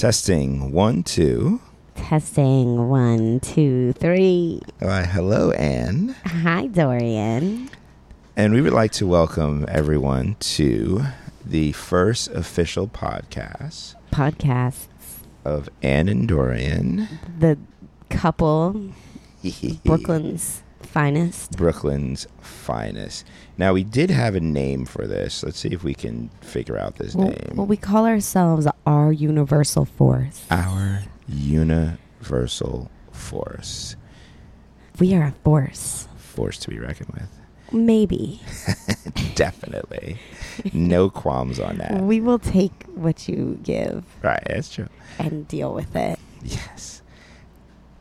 Testing one, two. Testing one, two, three. Why, hello, Anne. Hi, Dorian. And we would like to welcome everyone to the first official podcast Podcasts. of Anne and Dorian. The couple, Brooklyn's finest. Brooklyn's finest. Now, we did have a name for this. Let's see if we can figure out this Well, name. well, we call ourselves our universal force. Our universal force. We are a force. Force to be reckoned with. Maybe. Definitely. No qualms on that. We will take what you give Right, that's true. and deal with it. Yes.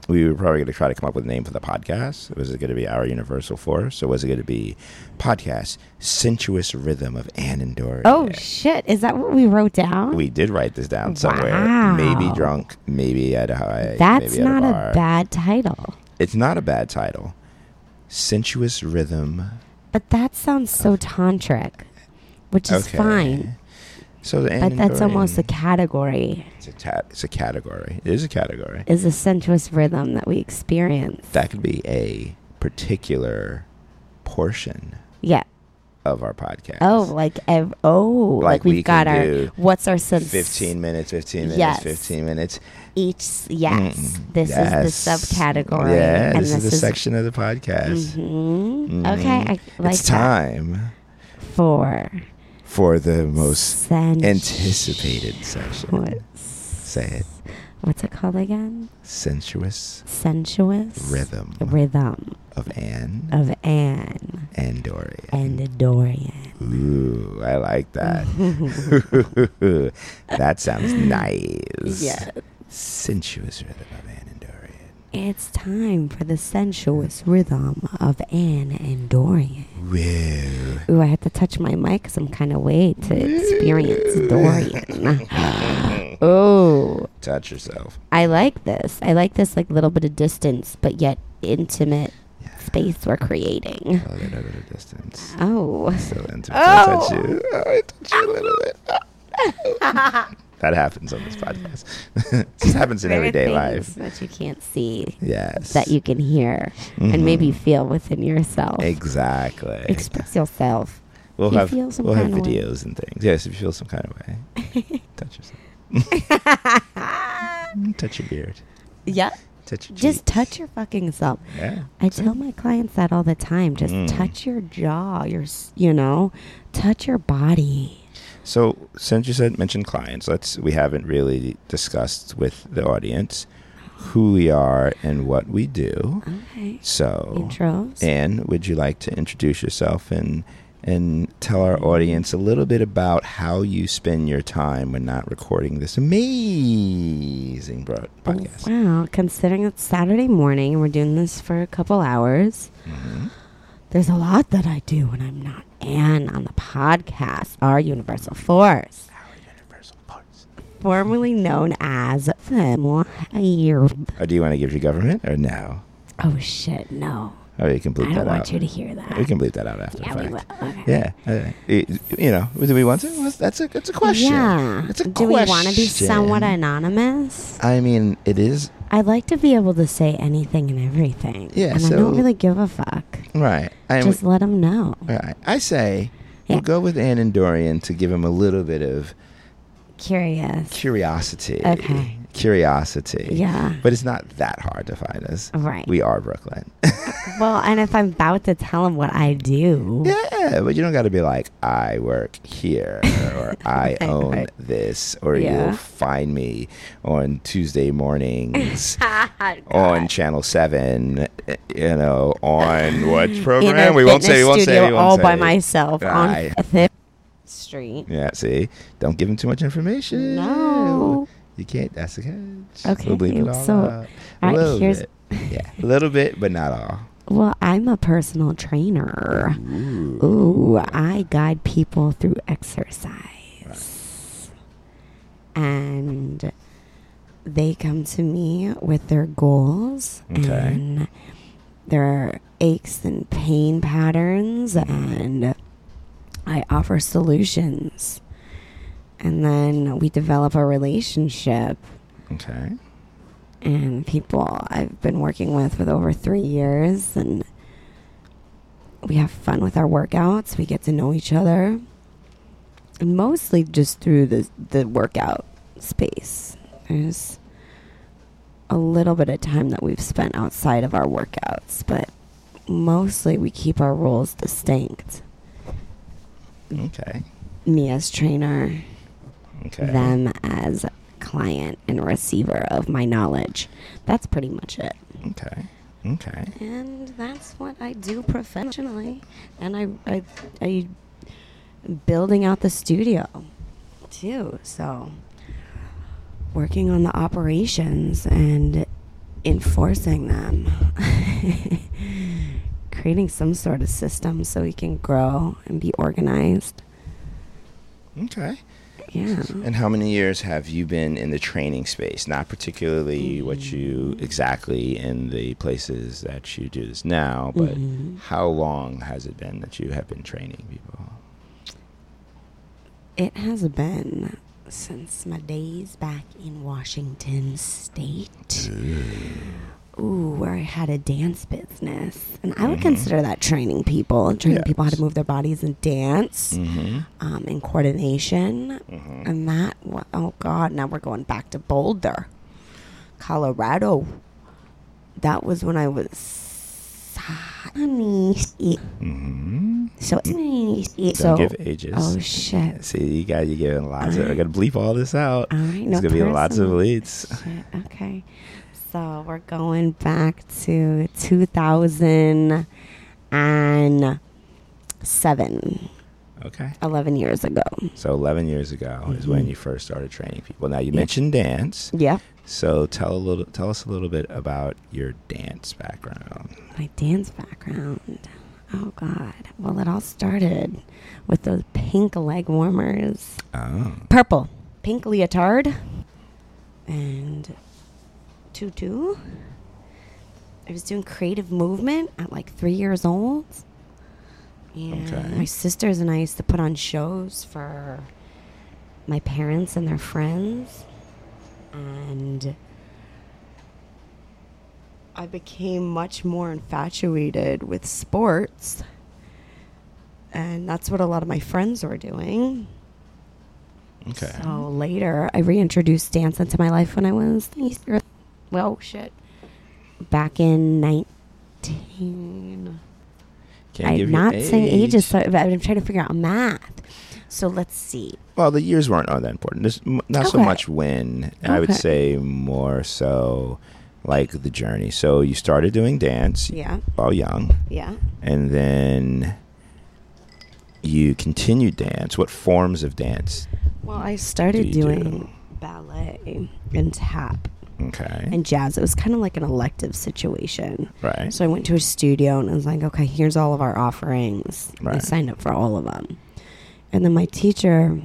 We were probably going to try to come up with a name for the podcast. Was it going to be Our Universal Force? Or was it going to be Podcast Sensuous Rhythm of Ann and Dorian? Oh, shit. Is that what we wrote down? We did write this down somewhere. Wow. Maybe drunk, maybe at a high. That's maybe not a, a bad title. It's not a bad title. Sensuous Rhythm. But that sounds so tantric, which is Okay. fine. So the But that's almost a category. It's a, ta- it's a category. It is a category. Is a sensuous rhythm that we experience. That could be a particular portion Yeah. of our podcast. Oh, like ev- oh, like, Like we we've got our what's our sense 15 minutes, 15 minutes, Yes. 15 minutes. each yes. Mm, This yes. is the subcategory. Yeah, and this, is the section of the podcast. Mhm. Mhm. Okay, I like it's that. time for for the most anticipated section. Say it. What's it called again? Sensuous Sensuous rhythm rhythm of Anne of Anne and Dorian. and Dorian. Ooh, I like that. that sounds nice. Yeah. Sensuous rhythm of Anne. It's time for the sensuous rhythm of Anne and Dorian. Ooh, I have to touch my mic because I'm kind of way to experience Dorian. oh, Touch yourself. I like this. I like this like little bit of distance, but yet intimate Yeah. space we're creating. Oh, a little bit of distance. Oh, Still intimate. Oh. I touch you. Oh, I touch you a little bit. that happens on this podcast. this happens in everyday life. that you can't see Yes. that you can hear and maybe Mhm. feel within yourself. Exactly. Express yourself. We'll you have feel some we'll have kind of way. videos and things. Yes, if you feel some kind of way, touch yourself. touch your beard. Yeah. Touch your Just touch your fucking self. Yeah. I tell my clients that all the time. Just Mm. touch your jaw, your, you know, touch your body. So since you said mentioned clients, let's we haven't really discussed with the audience who we are and what we do. Okay. So Intros. Anne, would you like to introduce yourself and and tell our audience a little bit about how you spend your time when not recording this amazing bro- podcast? Wow. Considering it's Saturday morning and we're doing this for a couple hours, Mhm. there's a lot that I do when I'm not Anne on the podcast, Our Universal Force, Our universal parts. formerly known as Family. Or do you want to give your government or no? Oh shit, no. Oh, you can bleep I that don't want out. you to hear that. We can bleep that out after yeah, the fact. Okay. Yeah, uh, you know, do we want to? That's a that's a question. Yeah. It's a Do we want to be question. somewhat anonymous? I mean, it is I'd like to be able to say anything and everything. Yeah, And I so- don't really give a fuck. right. I Just let them know. right. I say Yeah. we'll go with Anne and Dorian to give him a little bit of Curious. curiosity. Okay. Curiosity. Yeah. But it's not that hard to find us. Right. We are Brooklyn. well, and if I'm about to tell them what I do, yeah, but you don't got to be like, I work here or I own this or Yeah. you'll find me on Tuesday mornings on Channel 7, eh, you know, on what program? We won't say, we won't say, we won't all say. by myself on Fifth Street. Yeah, see? Don't give him too much information. No. You can't. That's the catch. Okay, We'll bleep it all so- all right, here's- bit. Yeah, a little bit, but not all. Well, I'm a personal trainer. Ooh. Ooh, I guide people through exercise. And they come to me with their goals Okay. and their aches and pain patterns, mm-hmm. and I offer solutions and then we develop a relationship Okay. and people I've been working with for over three years, and we have fun with our workouts. We get to know each other, and mostly just through the the workout space. There's a little bit of time that we've spent outside of our workouts, but mostly we keep our roles distinct. Okay. Me as trainer, Okay. them as client and receiver of my knowledge. That's pretty much it. Okay. Okay. And that's what I do professionally. And I, I, I building out the studio too. So working on the operations and enforcing them. Creating some sort of system so we can grow and be organized. Okay. Yeah. And how many years have you been in the training space? Not particularly what you exactly in the places that you do this now, but Mhm. how long has it been that you have been training people? It has been since my days back in Washington State. Ooh, where I had a dance business. And I would Mhm. consider that training people, training people how to move their bodies and dance, Mm-hmm. um, and coordination. Mm-hmm. And that, oh God, now we're going back to Boulder, Colorado. That was when I was. Mm-hmm. So, Don't so give ages. oh shit. See, you got you giving lots of. I got to bleep all this out. All right, no There's gonna be lots of personal. leads. Shit, okay. So we're going back to 2007, Okay. 11 years ago. So 11 years ago is when you first started training people. Now you Yeah. mentioned dance. Yeah. So tell a little, tell us a little bit about your dance background. My dance background. Oh, God. Well, it all started with those pink leg warmers. Oh. Purple. Pink leotard. And tutu. I was doing creative movement at like three years old. And Okay. my sisters and I used to put on shows for my parents and their friends. And I became much more infatuated with sports. And that's what a lot of my friends were doing. Okay. So later, I reintroduced dance into my life when I was, well, shit, back in 19. Can't I'm not saying ages, so but I'm trying to figure out math. So let's see. Well, the years weren't all that important. There's m- not so much when. I would say more so like the journey. So you started doing dance Yeah, while young, yeah. and then you continued dance. What forms of dance? Well, I started do? doing ballet and tap Okay. and jazz. It was kind of like an elective situation. right. So I went to a studio and I was like, okay, here's all of our offerings. Right. I signed up for all of them. And then my teacher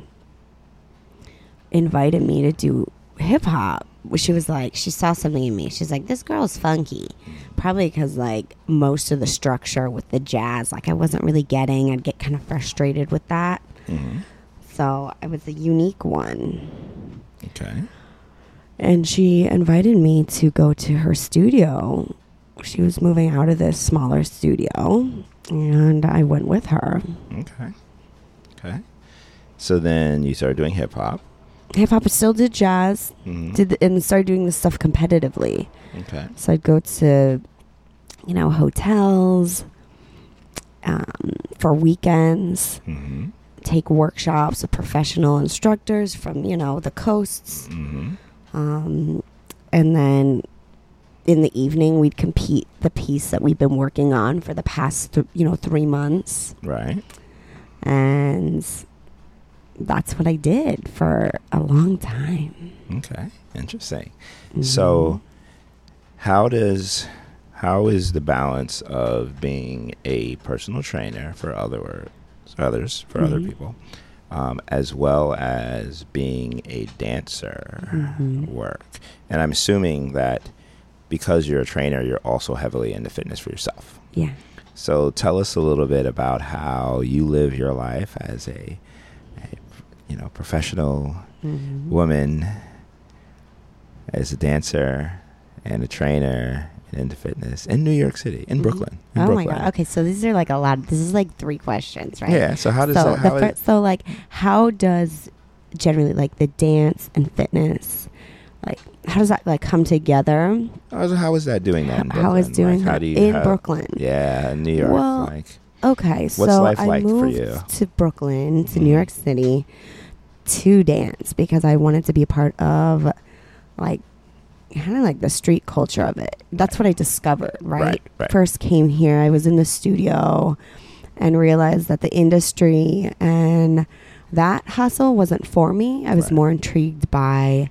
invited me to do hip hop. She was like, she saw something in me. She's like, this girl's funky. Probably because, like, most of the structure with the jazz, like, I wasn't really getting. I'd get kind of frustrated with that. hmm So I was a unique one. Okay. And she invited me to go to her studio. She was moving out of this smaller studio, and I went with her. Okay. Okay. So then you started doing hip hop. Hip hop I still did jazz, hmm did and started doing this stuff competitively. Okay. So I'd go to, you know, hotels um, for weekends, hmm take workshops with professional instructors from you know the coasts, hmm um, and then in the evening we'd compete the piece that we've been working on for the past th- you know three months, Right. and that's what I did for a long time. Okay. Interesting. So, how does how is the balance of being a personal trainer for other others for other Mhm. people, um, as well as being a dancer Mhm. work? And I'm assuming that because you're a trainer, you're also heavily into fitness for yourself. yeah. So tell us a little bit about how you live your life as a, a you know, professional Mhm. woman as a dancer and a trainer into fitness in New York City, in Mhm. Brooklyn. In Oh Brooklyn. my god. Okay, so these are like a lot. This is like three questions, right? Yeah. So how does so that? How first, so like how does generally like the dance and fitness like how does that like come together? how, how is that doing that? How is doing Like, how that do you in how- Brooklyn? Yeah, in New York. Well, like Okay, so life I like for moved to Brooklyn, to New Mhm. York City, to dance because I wanted to be a part of, like, kind of like the street culture of it. That's what I discovered. Right? Right, right. First came here, I was in the studio, and realized that the industry and that hustle wasn't for me. I was Right. more intrigued by.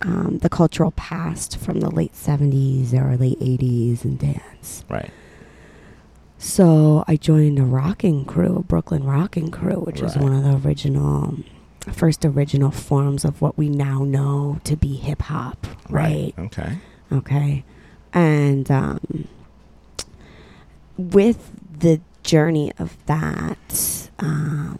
Um, the cultural past from the late 70s or late 80s and dance. right. So I joined a rocking crew, a Brooklyn rocking crew, which was one of the original, first original forms of what we now know to be hip hop, right? Okay. Okay. And um, with the journey of that, um,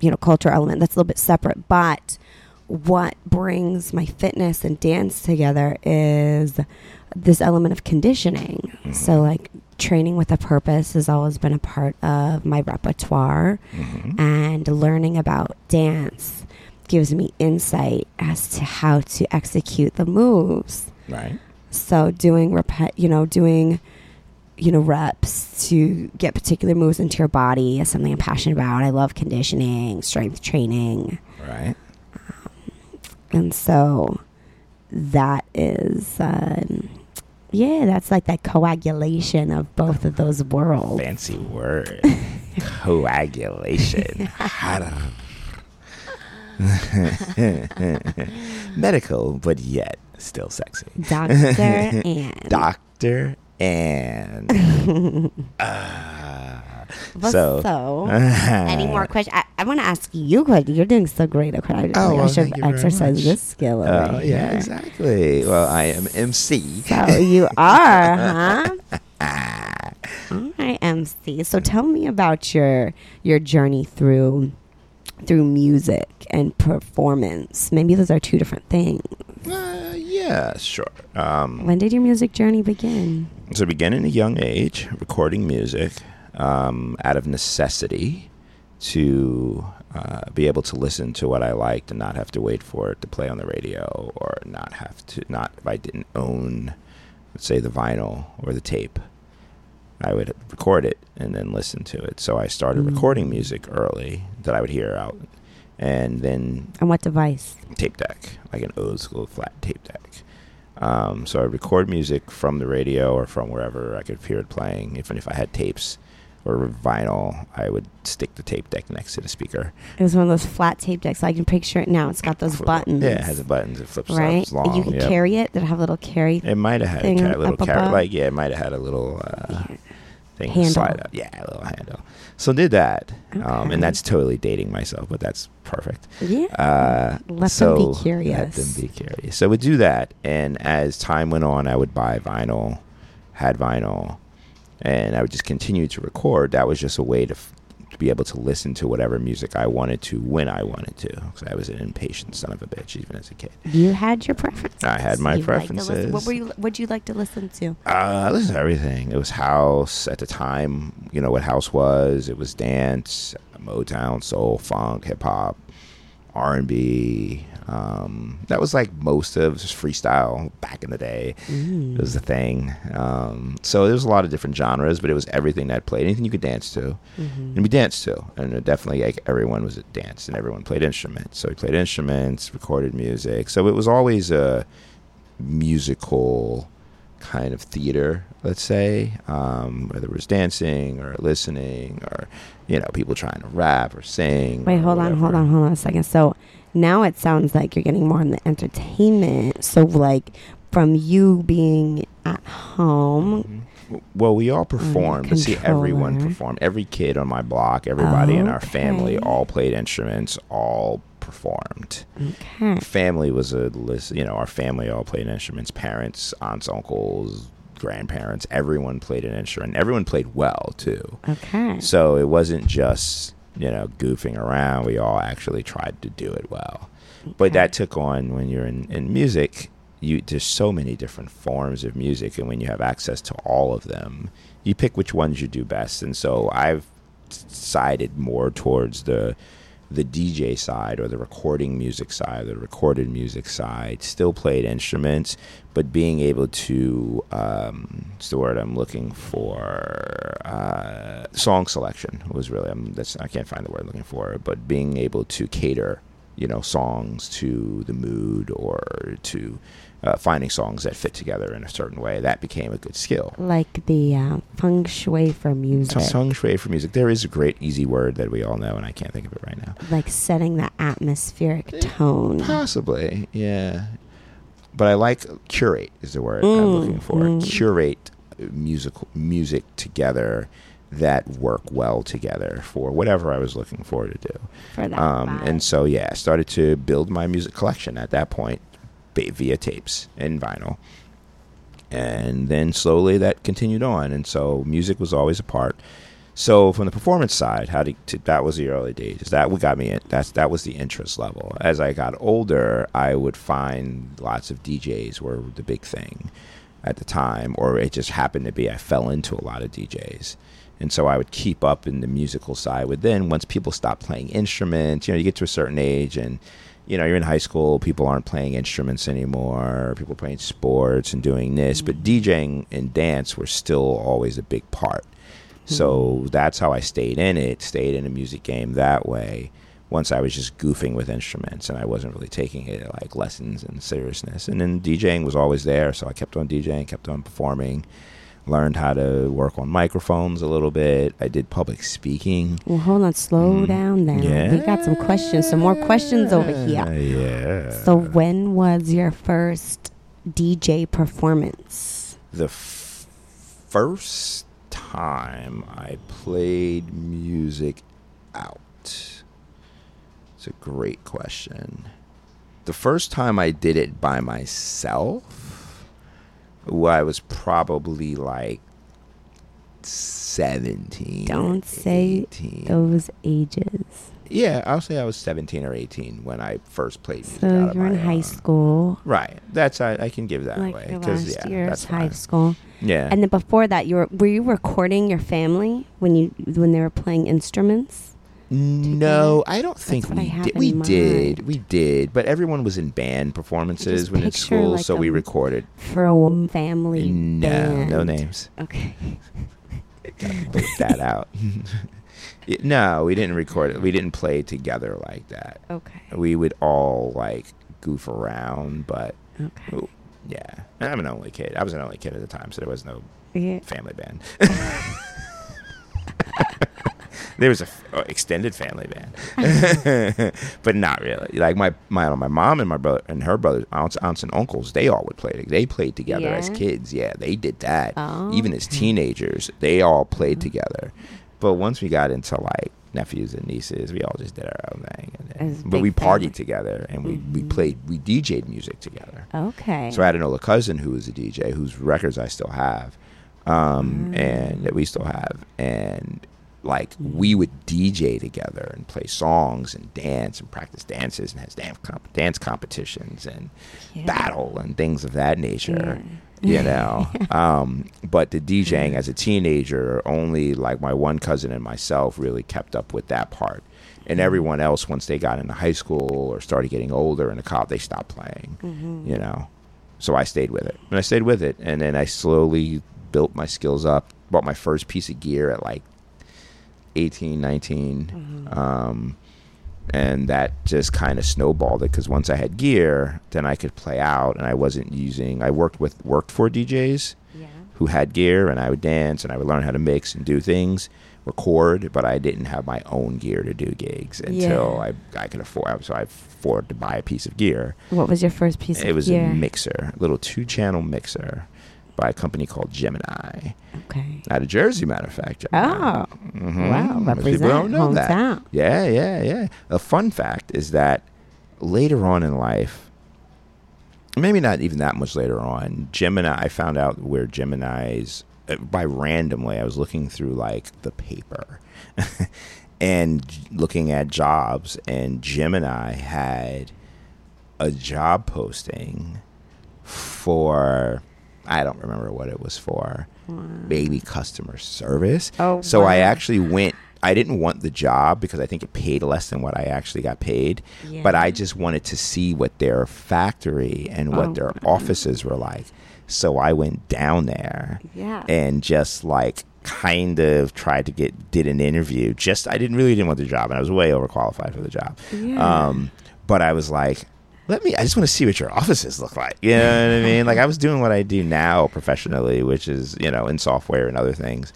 you know, culture element, that's a little bit separate. But what brings my fitness and dance together is this element of conditioning. So, Mhm. like, training with a purpose has always been a part of my repertoire hmm and learning about dance gives me insight as to how to execute the moves. Right. So doing repet, you know, doing you know reps to get particular moves into your body is something I'm passionate about. I love conditioning, strength training, Right. and so that is um, yeah, that's like that coagulation of both of those worlds. Fancy word. Coagulation. Medical, but yet still sexy. Doctor and Doctor and. Uh, Well, so. so Any more questions? I, I want to ask you a question. You're doing so great. I, Oh, I should thank you very exercise this skill. Oh, yeah, exactly. Well, I am MC. So you are, huh? All right, MC. So tell me about your your journey through through music and performance. Maybe those are two different things. Uh, yeah, sure. Um, When did your music journey begin? So, began at a young age, recording music um, out of necessity to uh, be able to listen to what I liked and not have to wait for it to play on the radio or not have to, not if I didn't own, let's say, the vinyl or the tape. I would record it and then listen to it. So I started Mm. recording music early that I would hear out, and then On what device? tape deck, like an old school flat tape deck. Um, so I record music from the radio or from wherever I could hear it playing. If if I had tapes or vinyl, I would stick the tape deck next to the speaker. It was one of those flat tape decks. I can picture it now. It's got those buttons. Yeah, it has the buttons. It flips up. right. It's long. you can yep. carry it. Did it have a little carry? It might have had a car- little up above? like yeah, it might have had a little uh, thing Handle. slide up. Yeah, a little handle. So did that, um, and that's totally dating myself, but that's perfect. Yeah. Uh, Let so them be curious. Let them be curious. So we'd do that, and as time went on, I would buy vinyl, had vinyl, and I would just continue to record. That was just a way to, f- to be able to listen to whatever music I wanted to when I wanted to. Because I was an impatient son of a bitch, even as a kid. You had your preferences. I had my You liked to listen- preferences. What were you? Would you like to listen to? Uh, I listened to everything. It was house at the time. You know what house was? It was dance, Motown, soul, funk, hip hop, R and B. Um, that was like most of just freestyle back in the day. Mm. It was the thing. Um, so there was a lot of different genres, but it was everything that played, anything you could dance to, Mhm. and we danced to. And it definitely, like everyone was at dance, and everyone played instruments. So we played instruments, recorded music. So it was always a musical kind of theater, let's say, um, whether it was dancing or listening or you know people trying to rap or sing. Wait, hold on, hold on, hold on a second. So now it sounds like you're getting more in the entertainment. So like from you being at home. Mhm. Well, we all performed, see, everyone performed. Every kid on my block, everybody in our family, all played instruments, all performed. Okay. Family was a list, you know, our family all played instruments. Parents, aunts, uncles, grandparents, everyone played an instrument. Everyone played well too. Okay. So it wasn't just you know, goofing around. We all actually tried to do it well. But that took on when you're in, in music, you there's so many different forms of music and when you have access to all of them, you pick which ones you do best. And so I've sided more towards the the DJ side or the recording music side, the recorded music side, still played instruments, but being able to, um, what's the word I'm looking for? Uh, song selection was really, um, that's, I can't find the word I'm looking for, but being able to cater, you know, songs to the mood or to uh, finding songs that fit together in a certain way, that became a good skill. Like the uh, feng shui for music. Song shui for music. There is a great easy word that we all know, and I can't think of it right now. like setting the atmospheric tone. Possibly, yeah. But I like curate is the word I'm Mm, looking for. mm. Curate musical music together that work well together for whatever I was looking for to do. For that Um, and so yeah, I started to build my music collection at that point via tapes and vinyl. And then slowly that continued on, and so music was always a part. So from the performance side, how to, to that was the early days. That what got me in. That's that was the interest level. As I got older, I would find lots of DJs were the big thing at the time, or it just happened to be I fell into a lot of DJs. And so I would keep up in the musical side. But then once people stop playing instruments, you know, you get to a certain age and you know, you're in high school, people aren't playing instruments anymore, people playing sports and doing this, but mm-hmm. DJing and dance were still always a big part. So mm-hmm. that's how I stayed in it, stayed in the music game that way. Once I was just goofing with instruments and I wasn't really taking it like lessons and seriousness. And then DJing was always there, so I kept on DJing, kept on performing, learned how to work on microphones a little bit. I did public speaking. well, hold on, slow Mm. down then. We got some questions, some more questions over here. Yeah. So, when was your first DJ performance? the f- first time I played music out? It's a great question. The first time I did it by myself, I was probably like 17. Don't say 18. Those ages. Yeah, I'll say I was 17 or 18 when I first played music. So, you're in high own. school, Right. That's I, I can give that like way because yeah, that's high school. Yeah. And then before that, you were were you recording your family when you when they were playing instruments? No, I don't think we did. We did, we did, but everyone was in band performances when in school, like, so we recorded. for a family No, band. no names. Okay. Put that out. No, we didn't record it. We didn't play together like that. Okay. We would all like goof around, but Okay. yeah. I'm an only kid. I was an only kid at the time, so there was no Yeah. family band. there was a f- uh, extended family band, but not really. Like my my my mom and my brother and her brothers, aunts, aunts and uncles, they all would play. They played together as kids. Yeah, they did that. Oh, Even as teenagers, they all played together. But once we got into like nephews and nieces, we all just did our own thing. And then- but we partied family. together and we, we Mhm. played, we DJ'd music together. Okay. So I had an older cousin who was a DJ whose records I still have, um, and that we still have, and like we would DJ together and play songs and dance and practice dances and has dance comp- dance competitions and Yeah. battle and things of that nature. Yeah. You know, um, but the DJing as a teenager, only like my one cousin and myself really kept up with that part. And everyone else, once they got into high school or started getting older in the college, they stopped playing Mhm. you know. So I stayed with it. And I stayed with it. And then I slowly built my skills up. Bought my first piece of gear at like 18, 19. Mhm. Um, and that just kind of snowballed it because once I had gear, then I could play out and I wasn't using, I worked with, worked for DJs Yeah. who had gear and I would dance and I would learn how to mix and do things, record, but I didn't have my own gear to do gigs until Yeah. I, I could afford, so I afforded to buy a piece of gear. What was your first piece of gear? It was gear? a mixer, a little two channel mixer by a company called Gemini. Okay. Out of Jersey, matter of fact. Oh. Mhm. Wow. Represent People don't know that. Yeah, yeah, yeah. A fun fact is that later on in life, maybe not even that much later on, Gemini, I found out where Gemini's, uh, by randomly, I was looking through like the paper. and looking at jobs, and Gemini had a job posting for I don't remember what it was for, maybe customer service. Oh, so I actually went. I didn't want the job because I think it paid less than what I actually got paid, but I just wanted to see what their factory and what Oh, their wow. offices were like. So I went down there Yeah. and just like kind of tried to get did an interview. Just I didn't really didn't want the job, and I was way overqualified for the job. Yeah. Um, but I was like, let me. I just want to see what your offices look like. You know what I mean? Like I was doing what I do now professionally, which is you know in software and other things.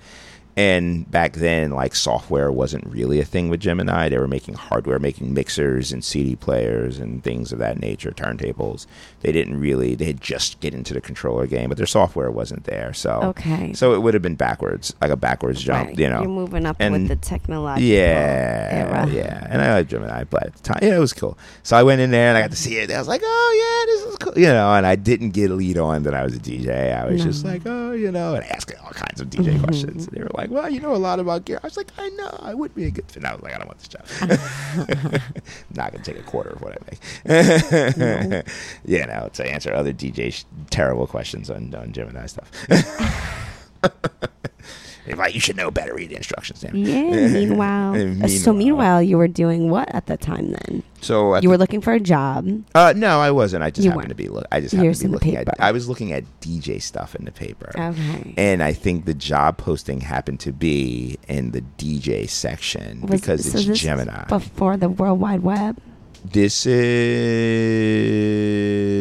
And back then, like software wasn't really a thing with Gemini. They were making hardware, making mixers and CD players and things of that nature, turntables. They didn't really. They had just get into the controller game, but their software wasn't there. So Okay. So it would have been backwards, like a backwards jump. Right. You know, You're moving up And- with the technological yeah, era. yeah. And I like Gemini, but at the time, yeah, it was cool. So I went in there and I got to see it. I was like, oh yeah, this is cool, you know. And I didn't get a lead on that I was a DJ. I was No. just like, oh, you know, and asking all kinds of DJ Mhm. questions. And they were like, well, you know a lot about gear. I was like, I know, I would be a good fit. And I was like, I don't want this job. Not gonna take a quarter of what I make. No. you know, to answer other DJ terrible questions on on Gemini stuff. Like, you should know better. Read the instructions. Damn. Yeah. Meanwhile, uh, so meanwhile, you were doing what at the time? Then So you were looking for a job. Uh, no, I wasn't. I just You happened weren't. to be. Look, I just were to be looking paper. at. I was looking at DJ stuff in the paper, Okay. and I think the job posting happened to be in the DJ section Was- because so it's Gemini. Before the World Wide Web. This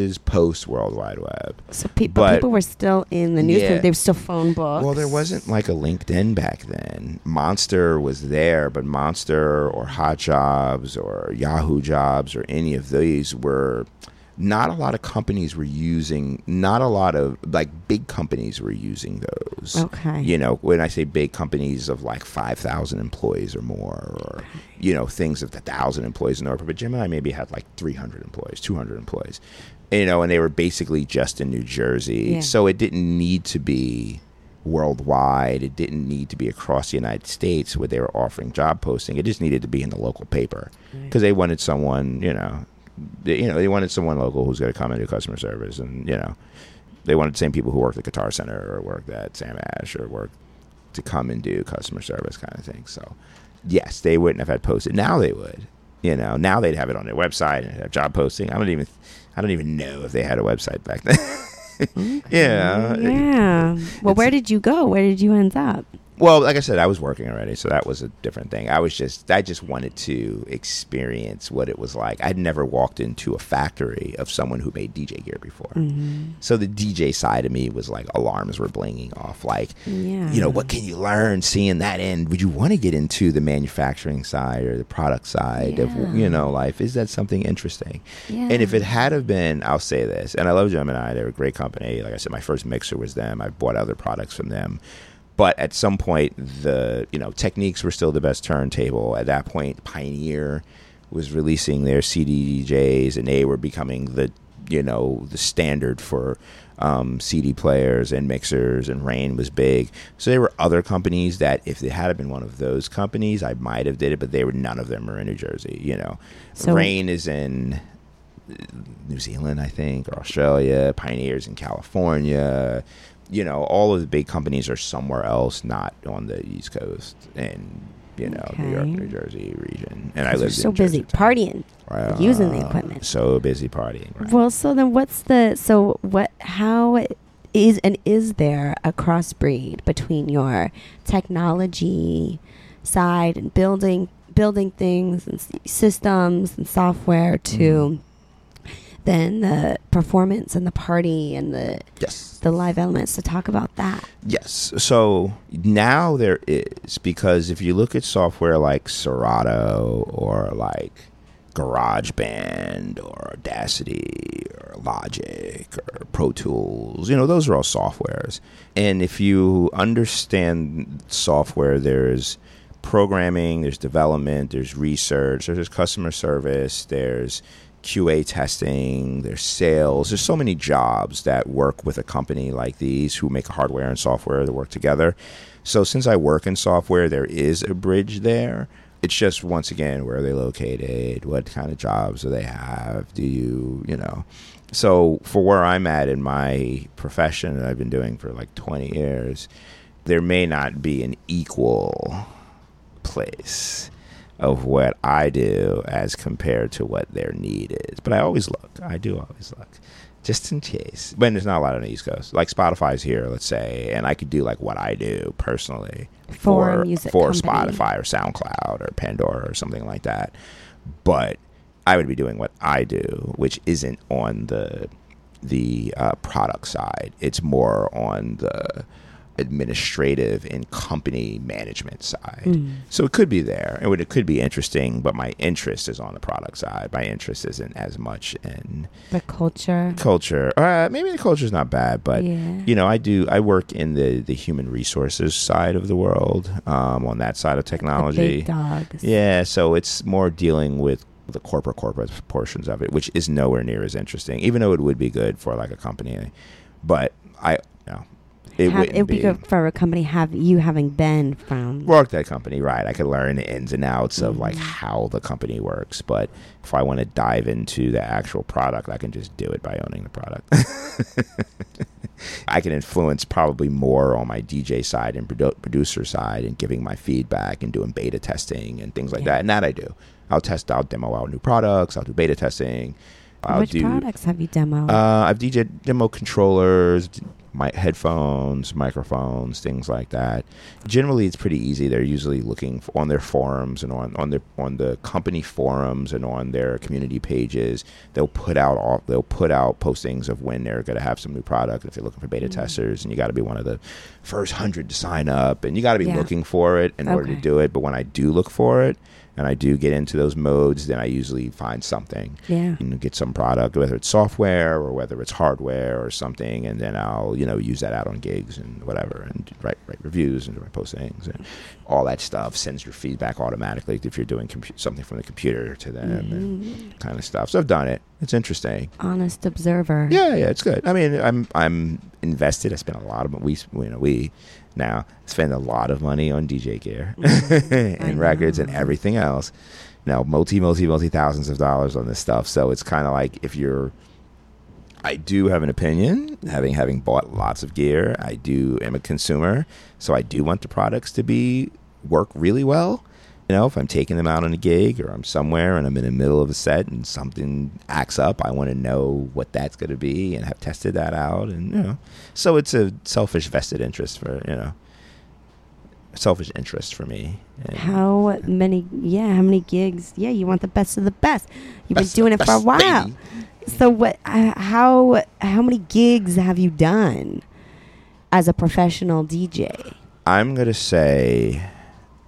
is post World Wide Web. So people But- people were still in the newspaper. Yeah. They were still phone books. Well, there wasn't like a LinkedIn back then. Monster was there, but Monster or Hot Jobs or Yahoo Jobs or any of these were not a lot of companies were using not a lot of like big companies were using those. Okay. You know, when I say big companies of like 5,000 employees or more or you know, things of the 1,000 employees and over, but Gemini maybe had like 300 employees, 200 employees. You know, and they were basically just in New Jersey. Yeah. So it didn't need to be worldwide. It didn't need to be across the United States where they were offering job posting. It just needed to be in the local paper because they wanted someone, you know, you know, they wanted someone local who's going to come and do customer service, and you know, they wanted the same people who worked at Guitar Center or worked at Sam Ash or worked to come and do customer service kind of thing. So, yes, they wouldn't have had posted. Now they would. You know, now they'd have it on their website and have job posting. I don't even, I don't even know if they had a website back then. yeah. Yeah. Well, where did you go? Where did you end up? Well, like I said, I was working already, so that was a different thing. I was just, I just wanted to experience what it was like. I'd never walked into a factory of someone who made DJ gear before. Mm-hmm. So the DJ side of me was like, alarms were blinging off. Like, Yeah. you know, what can you learn seeing that end? Would you want to get into the manufacturing side or the product side Yeah. of, you know, life? Is that something interesting? Yeah. And if it had have been, I'll say this, and I love Gemini. They're a great company. Like I said, my first mixer was them. I've bought other products from them. But at some point, the you know Technics were still the best turntable. At that point, Pioneer was releasing their CD DJs, and they were becoming the you know the standard for um, CD players and mixers. And Rane was big. So there were other companies that, if it had been one of those companies, I might have did it. But they were none of them are in New Jersey. You know, So- Rane is in New Zealand, I think, or Australia. Pioneers in California. You know, all of the big companies are somewhere else, not on the East Coast and you know New York, New Jersey region. And I You're so busy Jersey. partying. using the equipment. So busy partying. Right? Well, so then what's the so what how is and is there a crossbreed between your technology side and building building things and systems and software to mm-hmm. Then the performance and the party and the yes. the live elements to talk about that. Yes. So now there is because if you look at software like Serato or like GarageBand or Audacity or Logic or Pro Tools, you know, those are all softwares. And if you understand software, there's programming, there's development, there's research, there's customer service, there's QA testing, there's sales. There's so many jobs that work with a company like these who make hardware and software that work together. So since I work in software, there is a bridge there. it's just once again where are they located? What kind of jobs do they have? Do you you know? So for where I'm at in my profession that I've been doing for like 20 years, there may not be an equal place of what I do as compared to what their need is. But I always look. I do always look. Just in case. When there's not a lot on the East Coast. Like Spotify's here, let's say, and I could do like what I do personally For music for. Spotify or SoundCloud or Pandora or something like that. But I would be doing what I do, which isn't on the the uh, product side. It's more on the administrative and company management side. Mm. So it could be there, and it could be interesting. But my interest is on the product side. My interest isn't as much in The culture. culture. Uh, maybe the culture is not bad, but yeah. you know, I do. I work in the the human resources side of the world, um, on that side of technology. big dogs. Yeah, so it's more dealing with the corporate corporate portions of it, which is nowhere near as interesting, even though it would be good for like a company. But I, you know, it Have- wouldn't it would be be. good for a company have you having been from. Work that company, right? I could learn the ins and outs of like Mhm. how the company works. But if I want to dive into the actual product, I can just do it by owning the product. I can influence probably more on my DJ side and produ- producer side and giving my feedback and doing beta testing and things like Yeah. that. And that I do. I'll test out, demo out new products. I'll do beta testing. I'll Which do. products have you demoed? Uh, I've DJ demo controllers, my headphones, microphones, things like that. Generally, it's pretty easy. They're usually looking on their forums and on on their on the company forums and on their community pages. They'll put out all they'll put out postings of when they're going to have some new product. If they're looking for beta Mhm. testers, and you got to be one of the first hundred to sign up, and you got to be Yeah. looking for it in order to do it. But when I do look for it, and I do get into those modes, then I usually find something yeah. you know, get some product, whether it's software or whether it's hardware or something, and then I'll you know use that out on gigs and whatever, and write write reviews and write postings and all that stuff. Sends your feedback automatically if you're doing compu- something from the computer to them and Mhm. kind of stuff. So I've done it. It's interesting. Honest observer. Yeah, yeah, it's good. I mean, I'm I'm invested. I spend a lot of we you know we now spend a lot of money on DJ gear Mhm. I and records and everything else. Now, multi, multi, multi thousands of dollars on this stuff. So it's kind of like if you're. I do have an opinion, having having bought lots of gear. I do am a consumer, so I do want the products to be work really well. You know, if I'm taking them out on a gig or I'm somewhere and I'm in the middle of a set and something acts up, I want to know what that's going to be and have tested that out. And you know, so it's a selfish vested interest for you know, selfish interest for me. And How many? Yeah, how many gigs? Yeah, you want the best of the best. You've best been doing it for a while. So what? Uh, how how many gigs have you done as a professional DJ? I'm gonna say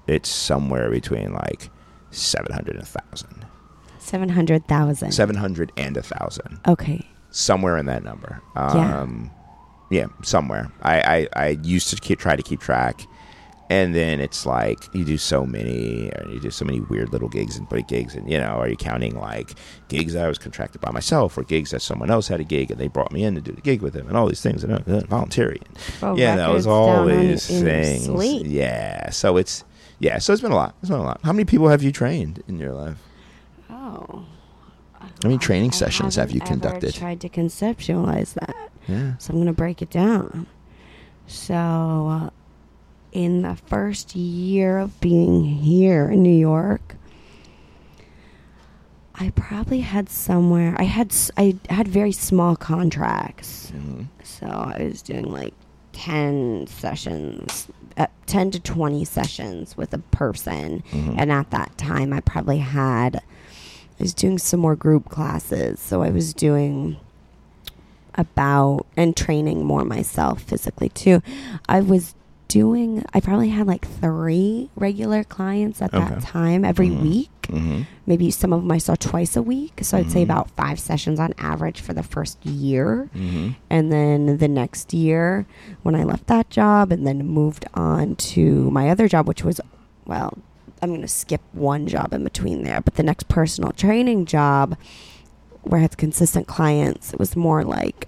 it's somewhere between like seven hundred and a thousand. Seven hundred thousand. Seven hundred and a thousand. Okay. Somewhere in that number. Yeah. Um yeah, somewhere. I, I, I used to keep try to keep track. And then it's like you do so many, or you do so many weird little gigs and big gigs, and you know, are you counting like gigs that I was contracted by myself, or gigs that someone else had a gig and they brought me in to do the gig with them, and all these things, and uh, voluntary, Well, yeah, that was all these things. Yeah, so it's yeah, so it's been a lot. It's been a lot. How many people have you trained in your life? Oh. How many training I sessions have you conducted? Tried to conceptualize that. Yeah. So I'm going to break it down. So, uh, in the first year of being here in New York, I probably had somewhere. I had I had very small contracts, Mm-hmm. so I was doing like ten sessions, uh, ten to twenty sessions with a person, Mhm. and at that time, I probably had. I was doing some more group classes, so I was doing about and training more myself physically too. I was doing. I probably had like three regular clients at Okay. that time every Mhm. week. Mhm. Maybe some of them I saw twice a week. So I'd say Mhm. about five sessions on average for the first year. Mhm. And then the next year, when I left that job and then moved on to my other job, which was, well, I'm going to skip one job in between there, but the next personal training job where I had consistent clients, it was more like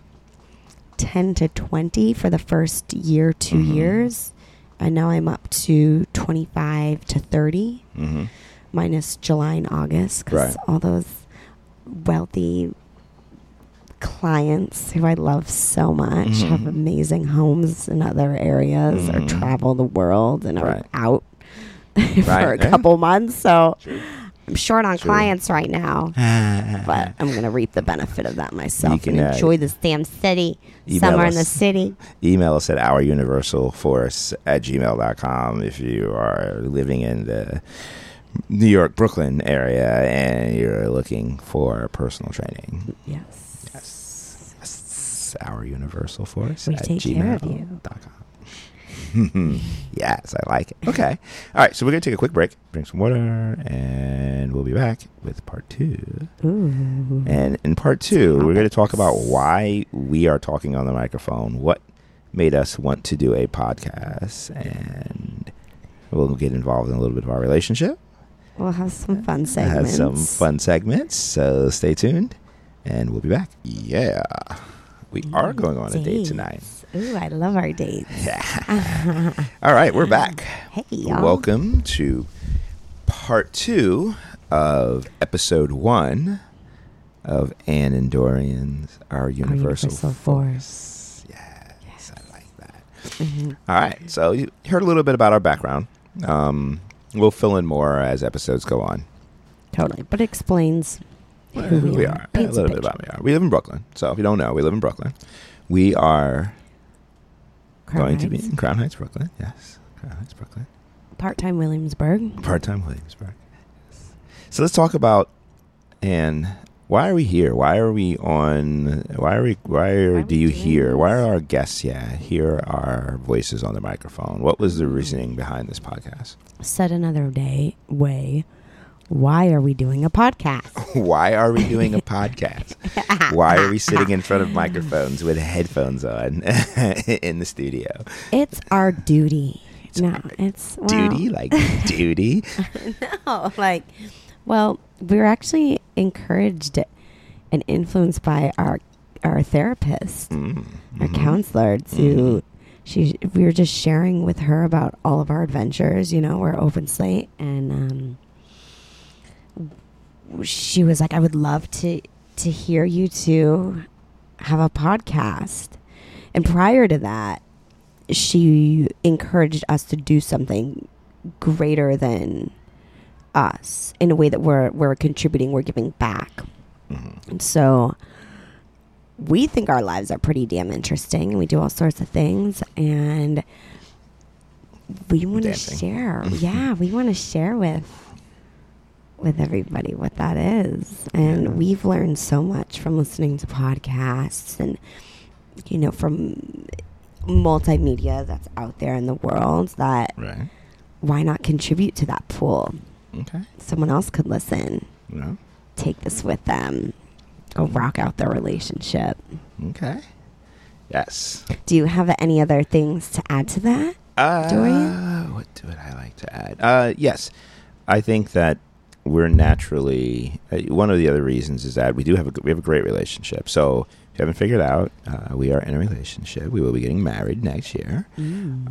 10 to 20 for the first year, 2 Mhm. years. And now I'm up to 25 to 30. Mhm. minus July and August because Right. all those wealthy clients who I love so much Mhm. have amazing homes in other areas or Mhm. travel the world and are out for Right, a yeah. couple months. So. I'm short on True. clients right now. Ah, ah, but ah. I'm going to reap the benefit of that myself can, and uh, enjoy this damn city. email Summer in the city. email us at ouruniversalforce at gmail.com if you are living in the New York, Brooklyn area and you're looking for personal training. Yes. Yes. yes. Our universal force We at take care of you. gmail.com. yes, I like it. Okay. All right. So we're going to take a quick break, drink some water, and we'll be back with part two. Ooh. And in part two, we're going to talk about why we are talking on the microphone, what made us want to do a podcast, and we'll get involved in a little bit of our relationship. We'll have some fun Have segments. some fun segments, so stay tuned, and we'll be back. Yeah. We are going on a date tonight. Ooh, I love our dates. Yeah. All right, we're back. Hey, y'all. Welcome to part two of episode one of Anne and Dorian's Our Universal, Universal Force. Yes, yes, I like that. Mhm. All right, so you heard a little bit about our background. Um, we'll fill in more as episodes go on. Totally. But it explains who we, we are. are. Yeah, a little bit about we are. We live in Brooklyn. So if you don't know, we live in Brooklyn. We are Crown going to be in Crown Heights, Brooklyn. Yes, Crown Heights, Brooklyn. part-time Williamsburg. Part-time Williamsburg. So let's talk about and why are we here? Why are we on? Why are we? Why, are, Why do you hear? Why are our guests? Yeah, hear our voices on the microphone. What was the mm-hmm. reasoning behind this podcast? Said another day way. Why are we doing a podcast? Why are we doing a podcast? Why are we sitting in front of microphones with headphones on in the studio? It's our duty. no, it's well, Duty, like duty. no, like, well, we were actually encouraged and influenced by our our therapist, Mm, our mhm. counselor. To Mhm. she, we were just sharing with her about all of our adventures. You know, we're open slate, and um, she was like, "I would love to to hear you two have a podcast." And prior to that, she encouraged us to do something greater than us in a way that we're we're contributing, we're giving back. Mhm. And so we think our lives are pretty damn interesting and we do all sorts of things and we want to share. yeah, we want to share with with everybody what that is. And Yeah. we've learned so much from listening to podcasts and you know from multimedia that's out there in the world that Right. why not contribute to that pool? Okay. Someone else could listen, know. take this with them, go rock out their relationship. Okay. Yes. Do you have any other things to add to that? Uh, Dorian? What do I like to add? Uh, yes, I think that we're naturally uh, one of the other reasons is that we do have a we have a great relationship. So if you haven't figured out, uh, we are in a relationship. We will be getting married next year.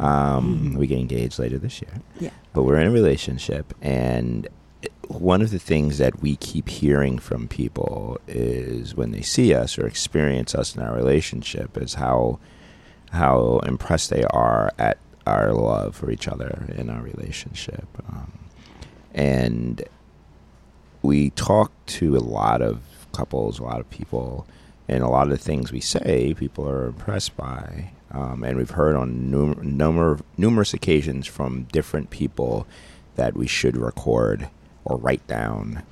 Um, we get engaged later this year. Yeah. But we're in a relationship, and one of the things that we keep hearing from people is when they see us or experience us in our relationship is how how impressed they are at our love for each other in our relationship. Um, and we talk to a lot of couples, a lot of people, and a lot of the things we say, people are impressed by. Um, and we've heard on num- numer- numerous occasions from different people that we should record or write down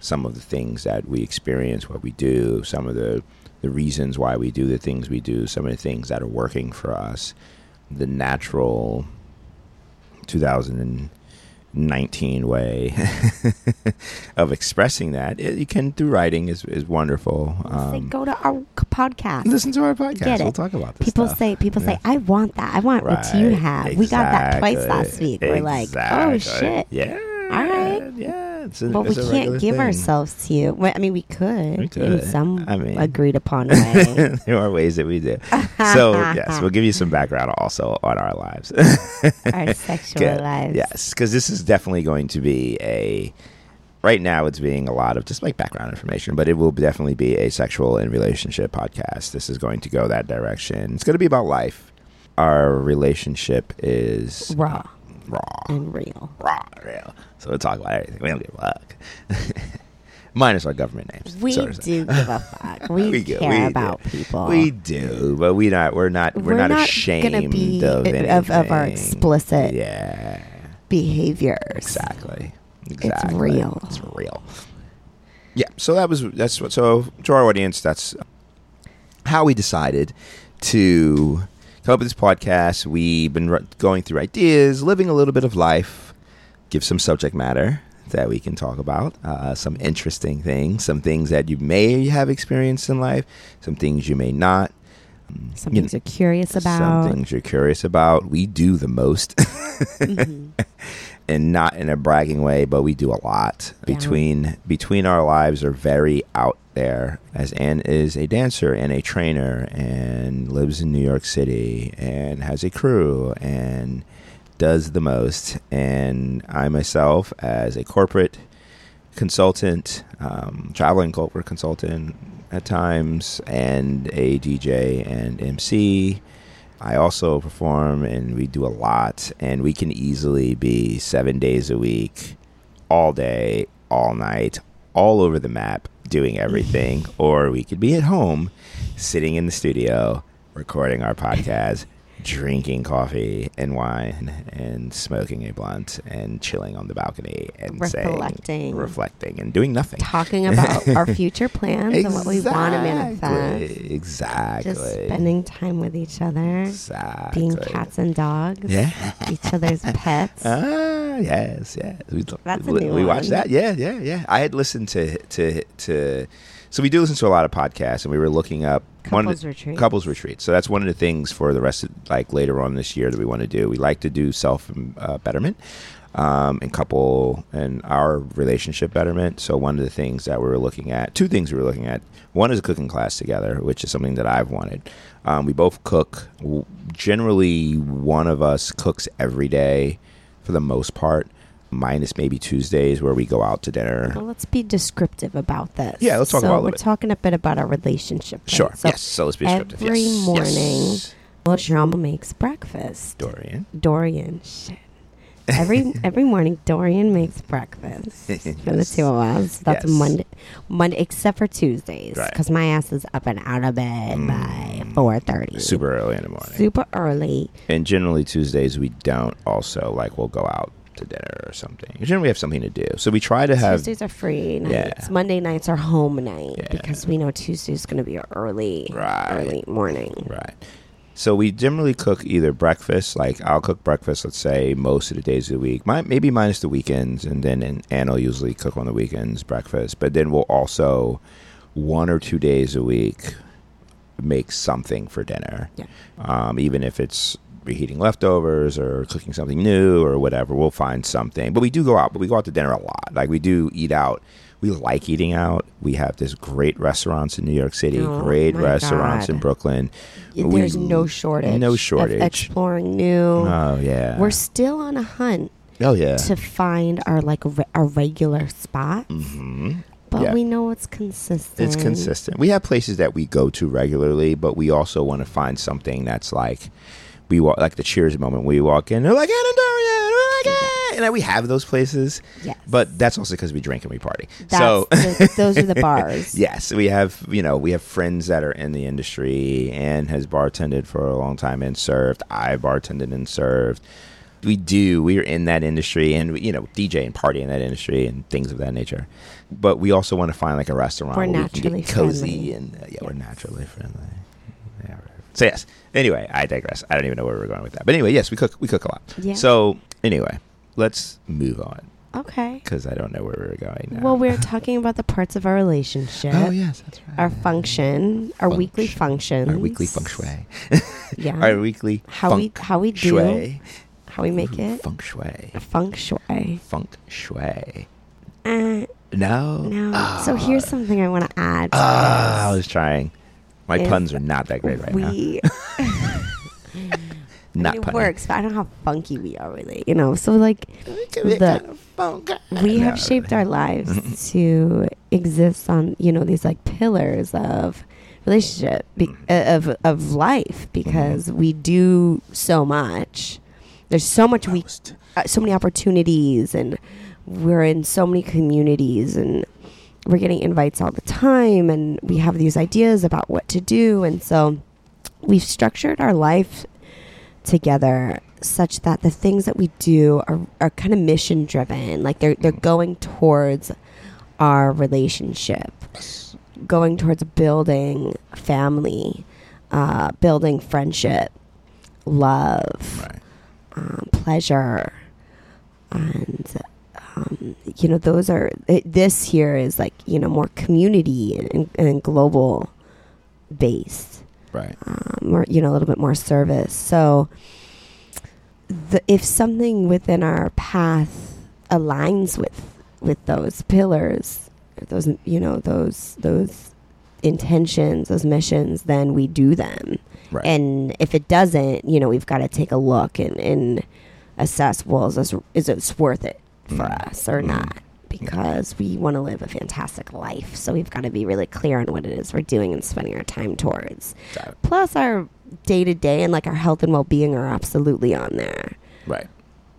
some of the things that we experience, what we do, some of the, the reasons why we do the things we do, some of the things that are working for us. The natural 2019 way of expressing that. It, you can through writing is, is wonderful. say, Um, go to our podcast. listen to our podcast. Get it. We'll talk about this. People stuff. say, people say, I want that. I want what you Right, have. We got that twice last week. We're like, oh shit. Yeah. All right. Yeah. It's a, But we it's a can't give thing. ourselves to you. Well, I mean, we could, We in some I mean- agreed upon way. there are ways that we do. So yes, we'll give you some background also on our lives. Our sexual Good. lives. Yes, because this is definitely going to be a right now it's being a lot of just like background information, but it will definitely be a sexual and relationship podcast. This is going to go that direction. It's going to be about life. Our relationship is Raw raw, and real. raw, real. So we'll talk about everything. We don't give a fuck. Minus our government names. We so do give a fuck. We, We do- care we do. about people. We do, but we not. We're not. We're, not, ashamed be of, of, of our explicit Yeah, behaviors. exactly. Exactly. It's real. It's real. Yeah. So that was that's what. So to our audience, that's how we decided to come up with this podcast. We've been going through ideas, living a little bit of life, give some subject matter that we can talk about, uh, some interesting things, some things that you may have experienced in life, some things you may not. Some You things you're curious about. Some things you're curious about. We do the most, Mhm. And not in a bragging way, but we do a lot. Yeah. Between between our lives are very out there. As Anne is a dancer and a trainer, and lives in New York City, and has a crew, and does the most. And I myself, as a corporate consultant, um, traveling corporate consultant at times, and a DJ and MC. I also perform and we do a lot, and we can easily be seven days a week, all day, all night, all over the map, doing everything. or we could be at home, sitting in the studio, recording our podcast, drinking coffee and wine, and smoking a blunt, and chilling on the balcony, and saying, Reflecting. reflecting, and doing nothing. Talking about our future plans and what we want to manifest. Exactly. Exactly. Just spending time with each other. Exactly. Being cats and dogs. Yeah. Each other's pets. Ah, yes, yes. We, That's a we, new we watched that. Yeah, yeah, yeah. I had listened to to to. So we do listen to a lot of podcasts, and we were looking up Couples the- retreats. Couples retreats. So that's one of the things for the rest of like later on this year that we want to do. We like to do self uh, betterment. Um, and couple and our relationship betterment. So one of the things that we were looking at, two things we were looking at. One is a cooking class together, which is something that I've wanted. Um, we both cook. Generally, one of us cooks every day for the most part, minus maybe Tuesdays where we go out to dinner. Well, let's be descriptive about this. Yeah, let's talk so about it we're bit. talking a bit about our relationship. right? Sure. So yes. So let's be descriptive. every Yes. morning- Yes. Well, Jean makes breakfast. Dorian. Dorian, shit. Every every morning, Dorian makes breakfast for the two of us. That's Yes. Monday, Monday, except for Tuesdays, Right. because my ass is up and out of bed by Mm. four thirty. Super early in the morning. super early. And generally Tuesdays we don't also like we'll go out to dinner or something. Generally we have something to do. So we try to have Tuesdays are free nights. Yeah. Monday nights are home night Yeah. because we know Tuesday's going to be early, Right. early morning. Right. So we generally cook either breakfast, like I'll cook breakfast, let's say most of the days of the week, Mi- maybe minus the weekends, and then and Anne will usually cook on the weekends breakfast. But then we'll also one or two days a week make something for dinner, Yeah. um, even if it's reheating leftovers or cooking something new or whatever. We'll find something. But we do go out, but we go out to dinner a lot. Like we do eat out. We like eating out. We have this great restaurants in New York City, Oh, great restaurants in Brooklyn. There's We- no shortage. No of shortage. exploring new. Oh yeah. We're still on a hunt oh yeah. to find our like re- our regular spot, hmm but Yeah. we know it's consistent. It's consistent. We have places that we go to regularly, but we also want to find something that's like we walk like the Cheers moment. We walk in, they're like Anna Dorian, we're like, "Ah," and we have those places. Yes. But that's also because we drink and we party. That's so the, those are the bars. Yes, we have you know we have friends that are in the industry and has bartended for a long time and served. I bartended and served. We do. We're in that industry and you know DJ and party in that industry and things of that nature. But we also want to find like a restaurant We're where we can naturally get cozy friendly. and uh, yeah, we're naturally friendly. So yes. Anyway, I digress. I don't even know where we're going with that. But anyway, yes, we cook. We cook a lot. Yeah. So anyway, let's move on Okay. because I don't know where we're going now. Well, we're talking about the parts of our relationship. Oh yes, that's right. Our function, our weekly Function. functions, Our weekly feng shui. Yeah. Our weekly how we how we do shui. how we make it Feng shui. feng shui. Feng shui. Uh, No. no. so here's something I want to add. to Ah, I was trying. My Is puns are not that great right now. we Not it punny. works, but I don't know how funky we are really, you know. So like the- we have shaped our lives to exist on you know these like pillars of relationship be, uh, of of life because we do so much there's so much we uh, so many opportunities and we're in so many communities and we're getting invites all the time and we have these ideas about what to do and so we've structured our life together such that the things that we do are, are kind of mission driven like they're they're going towards our relationship going towards building family uh, building friendship love Right. um, pleasure and um, you know those are it, this here is like you know more community and, and global based Right. um, or you know a little bit more service so the, if something within our path aligns with with those pillars those you know those those intentions those missions then we do them Right. and if it doesn't, you know, we've got to take a look and, and assess, well, is this, is this worth it for Mm. us or Mm. not? Because we want to live a fantastic life. So we've got to be really clear on what it is we're doing and spending our time towards. Plus, our day to day and like our health and well being are absolutely on there. Right.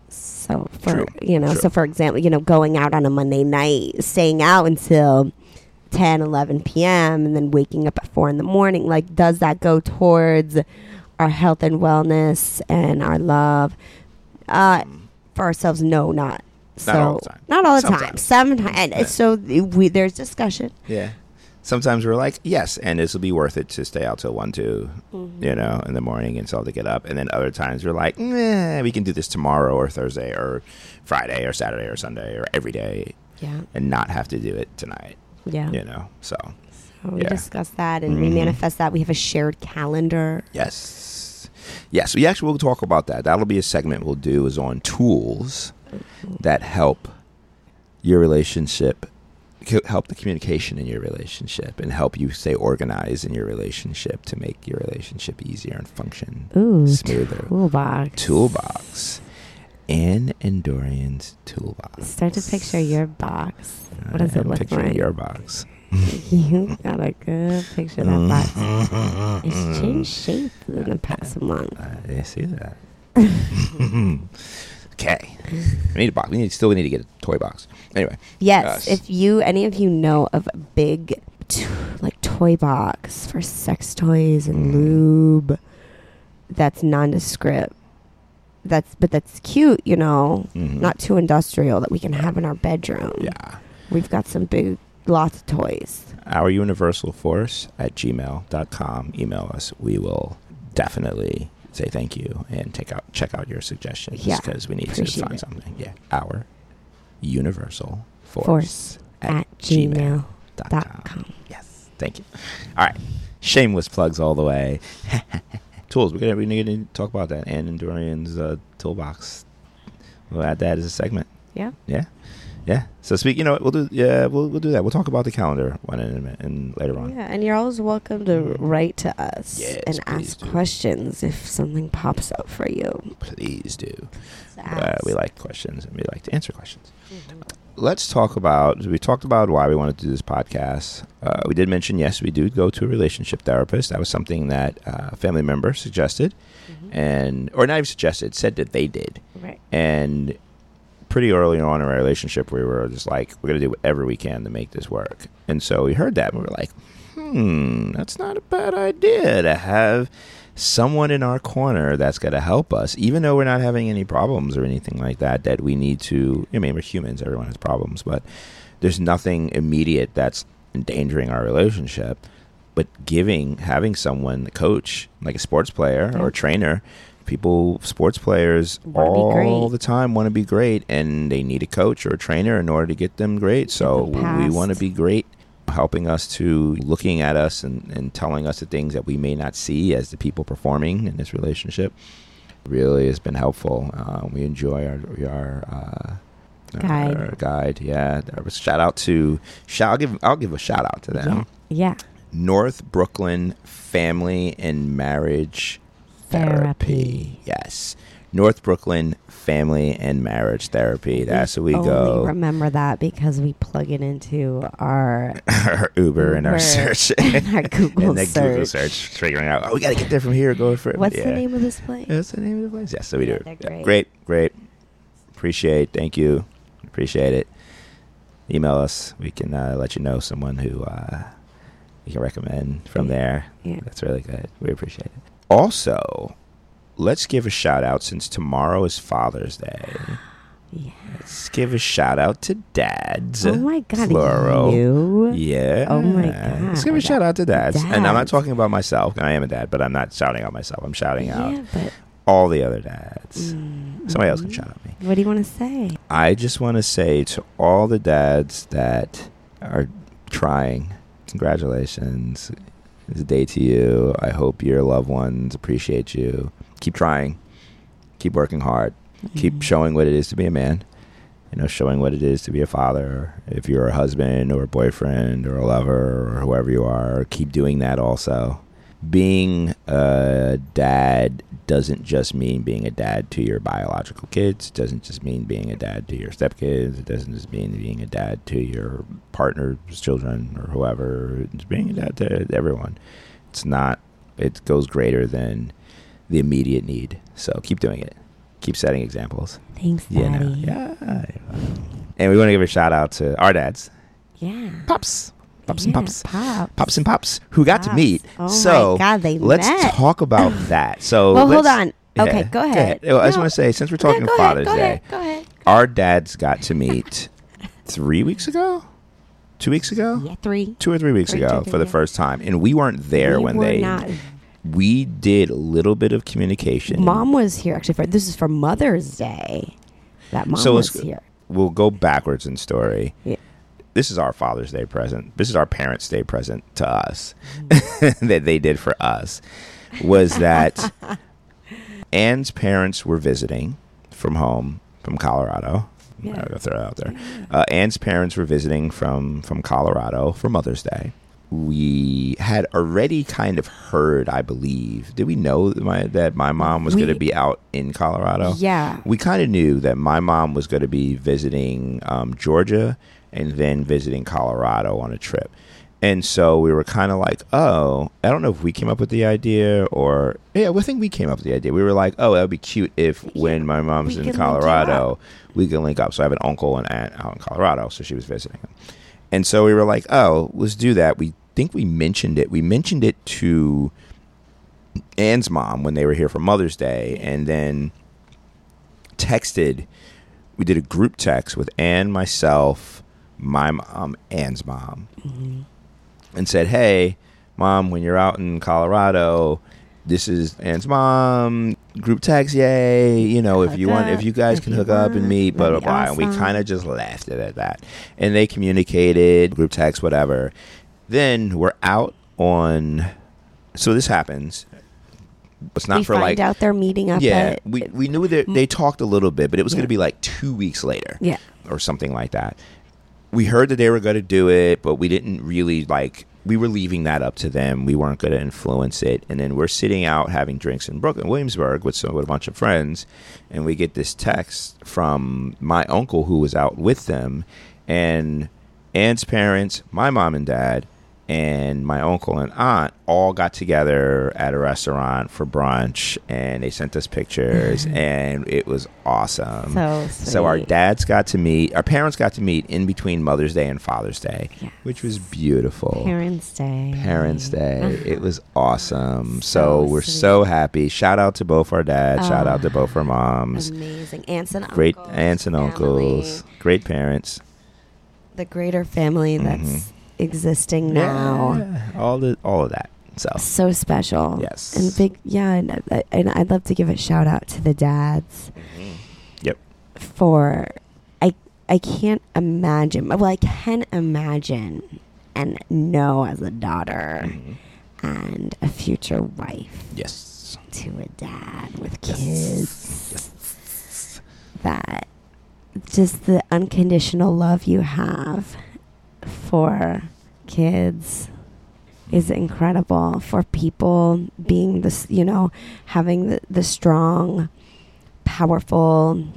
So for True, you know, true. so for example, you know, going out on a Monday night, staying out until 10, 11 p.m. and then waking up at four in the morning, like does that go towards our health and wellness and our love? Uh, for ourselves, no, not. So, all the time. Not all the time. Sometimes. Sometimes. And Yeah. so we, there's discussion. Yeah. Sometimes we're like, yes, and this will be worth it to stay out till one, two, Mm-hmm. you know, in the morning and so to get up. And then other times we're like, nah, we can do this tomorrow or Thursday or Friday or Saturday or Sunday or every day Yeah. and not have to do it tonight, Yeah. you know. So, So we Yeah. discuss that and we Mhm. manifest that. We have a shared calendar. yes. Yes, we actually will talk about that. That'll be a segment we'll do is on tools that help your relationship help the communication in your relationship and help you stay organized in your relationship to make your relationship easier and function Ooh, smoother. toolbox. Toolbox. Anne and Dorian's toolbox. Start to picture your box. What I does it look picturing like? your box. you got a good picture of that box. It's changed shape in the past month. I see that. okay. We need a box. We need still we need to get a toy box. Anyway. Yes, Yes. if you any of you know of a big t- like toy box for sex toys and Mm. lube that's nondescript. That's but that's cute, you know, Mhm. not too industrial that we can have in our bedroom. Yeah. We've got some big lots of toys. Our universal force at gmail.com. Email us. We will definitely say thank you and take out check out your suggestions Yeah, because we need to find it. something. Yeah. Our universal force, Force at gmail dot dot com. com. Yes. Thank you. All right. Shameless plugs all the way. Tools. We're gonna we're gonna talk about that. And Dorian's uh, toolbox. We'll add that as a segment. Yeah. Yeah. Yeah. So speak. You know, we'll do. Yeah, we'll we'll do that. We'll talk about the calendar one in a minute and later on. Yeah, and you're always welcome to write to us Yes, and ask do. questions if something pops up for you. Please do. Uh, we like questions and we like to answer questions. Mhm. Let's talk about. We talked about why we wanted to do this podcast. Uh, we did mention yes, we do go to a relationship therapist. That was something that uh, a family member suggested, Mhm. and or not even suggested, said that they did. Right. And pretty early on in our relationship, we were just like, we're going to do whatever we can to make this work. And so we heard that and we were like, hmm, that's not a bad idea to have someone in our corner that's going to help us, even though we're not having any problems or anything like that, that we need to. I mean, we're humans, everyone has problems, but there's nothing immediate that's endangering our relationship. But giving, having someone, a coach, like a sports player or a trainer, people, sports players, all the time want to be great, and they need a coach or a trainer in order to get them great. So we want to be great, helping us to looking at us and, and telling us the things that we may not see as the people performing in this relationship. Really has been helpful. Uh, we enjoy our our. Uh, Guide. our guide, yeah. Shout out to, shout. I'll give, I'll give a shout out to them. Yeah. Yeah. North Brooklyn Family and Marriage Therapy. Therapy. Yes. North Brooklyn Family and Marriage Therapy. That's where we go. remember that because we plug it into our our Uber and our search. and our Google and then Google search. search, figuring out, oh, we got to get there from here, go for it. What's yeah. the name of this place? What's the name of the place? Yes, so we Yeah, do. they're Yeah, great. great, great. Appreciate. Thank you. Appreciate it. Email us. We can uh, let you know someone who uh, you can recommend from Yeah. there. Yeah. That's really good. We appreciate it. Also, let's give a shout out since tomorrow is Father's Day. Yeah. Let's give a shout out to dads. Oh my god, plural. you. Yeah. Oh my god. Let's give a shout out to dads. And I'm not talking about myself. I am a dad, but I'm not shouting out myself. I'm shouting out Yeah, but all the other dads. mm, Somebody else can mhm. shout at me. What do you want to say? I just want to say to all the dads that are trying, congratulations. It's a day to you. I hope your loved ones appreciate you. Keep trying. Keep working hard. Keep Mm. showing what it is to be a man. You know, showing what it is to be a father. If you're a husband or a boyfriend or a lover or whoever you are, keep doing that also. Being a dad doesn't just mean being a dad to your biological kids. It doesn't just mean being a dad to your stepkids. It doesn't just mean being a dad to your partner's children or whoever. It's being a dad to everyone. It's not, it goes greater than the immediate need. So keep doing it. Keep setting examples. Thanks, You Daddy. know, yeah. And we want to give a shout out to our dads, Yeah. pops, pops and pops, Pops. pops and pops, who got to meet. Oh so my god, they let's met. talk about that. So well, hold on. Okay, yeah, go ahead. I just No. want to say, since we're Okay, talking go Father's ahead, Day, Ahead, our dads got to meet three weeks ago, two weeks ago, Yeah, three. two or three weeks Three, ago two, for the yeah. first time, and we weren't there We when were they. not- We did a little bit of communication. Mom was here actually for this is for Mother's Day. That mom So was here. we'll go backwards in story. Yeah. This is our Father's Day present. This is our Parents' Day present to us Mm-hmm. that they did for us. Was that Anne's parents were visiting from home from Colorado. Yeah. Gonna throw it out there. Uh, Anne's parents were visiting from from Colorado for Mother's Day. We had already kind of heard, I believe. Did we know that my, that my mom was going to be out in Colorado? Yeah. we kind of knew that my mom was going to be visiting um, Georgia and then visiting Colorado on a trip. And so we were kind of like, oh, I don't know if we came up with the idea or, yeah, I think we came up with the idea. We were like, oh, that would be cute if when my mom's we in can link you Colorado, we can link up. So I have an uncle and aunt out in Colorado. So she was visiting him. And so we were like, oh, let's do that. We think we mentioned it. We mentioned it to Anne's mom when they were here for Mother's Day. And then texted. We did a group text with Anne, myself, my mom, Anne's mom, Mm-hmm. and said, "Hey, mom, when you're out in Colorado, this is Anne's mom. Group text, yay! You know, if you want, if you guys if can you hook up and meet, blah blah blah." be And we kind of just laughed at that, and they communicated group text, whatever. Then we're out on. So this happens. It's not we for like out they're meeting up yeah, at we we knew that they talked a little bit, but it was going to be like two weeks later, Yeah. or something like that. We heard that they were going to do it, but we didn't really like. We were leaving that up to them. We weren't going to influence it. And then we're sitting out having drinks in Brooklyn, Williamsburg, with some with a bunch of friends, and we get this text from my uncle who was out with them, and Anne's parents, my mom and dad, and my uncle and aunt all got together at a restaurant for brunch and they sent us pictures and it was awesome. So So our dads got to meet, our parents got to meet in between Mother's Day and Father's Day, Yes. which was beautiful. Parents' Day. Parents' Day. It was awesome. So, So we're sweet. so happy. Shout out to both our dads. Shout out to Ah, both our moms. Amazing. Aunts and uncles. Great uncles. aunts and family. uncles. Great parents. The greater family that's Mhm. Existing now. Yeah, all the all of that. So So special. Yes. And big, yeah. And, I- and I'd love to give a shout out to the dads Yep. for, I, I can't imagine, well, I can imagine and know as a daughter Mm-hmm. and a future wife Yes. to a dad with kids that just the unconditional love you have for kids is incredible for people being this, you know, having the, the strong, powerful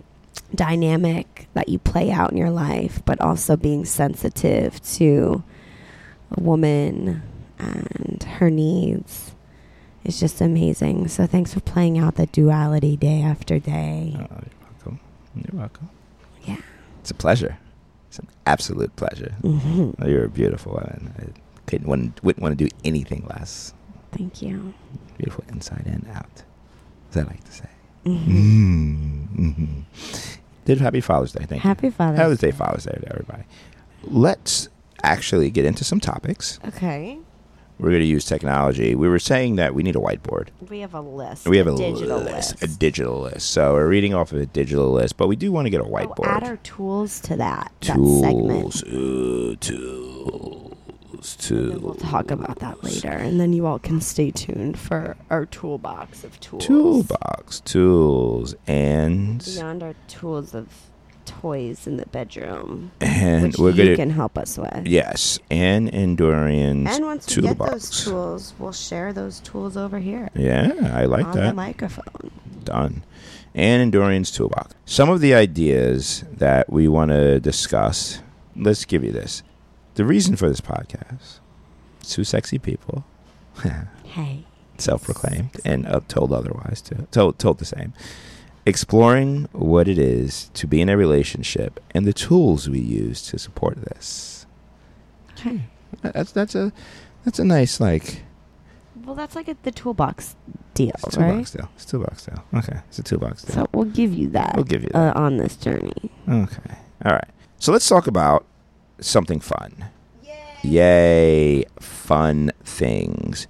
dynamic that you play out in your life, but also being sensitive to a woman and her needs is just amazing. So thanks for playing out the duality day after day. Oh, you're welcome. You're welcome. Yeah. It's a pleasure. It's an absolute pleasure. hmm Oh, you're a beautiful woman. I couldn't want, wouldn't want to do anything less. Thank you. Beautiful inside and out, as I like to say. Mhm. Mm-hmm. Did happy Father's Day. Thank Happy you. Father's Father's Day, Day. Father's Day to everybody. Let's actually get into some topics. Okay. We're going to use technology. We were saying that we need a whiteboard. We have a list. We have a digital list, list. a digital list. So we're reading off of a digital list, but we do want to get a Oh, whiteboard. add our tools to that, that tools, uh, segment. ooh, tools, And we'll talk about that later, and then you all can stay tuned for our toolbox of tools. Toolbox, tools, and Beyond our tools of toys in the bedroom, and which we're you gonna can help us with. yes, and Endurian's And once we toolbox. get those tools, we'll share those tools over here Yeah, I like on the that. microphone. Done. And Endurian's toolbox. Some of the ideas that we want to discuss. Let's give you this. The reason for this podcast: two sexy people. Hey, self-proclaimed and uh, told otherwise too told told the same exploring what it is to be in a relationship and the tools we use to support this. Okay. that's that's a that's a nice like Well, that's like a, the toolbox deal, it's a right? toolbox deal. It's a toolbox deal. Okay. It's a toolbox deal. So we'll give you that. we'll give you uh, that. on this journey. okay. All right. So let's talk about something fun. Yay. Fun things.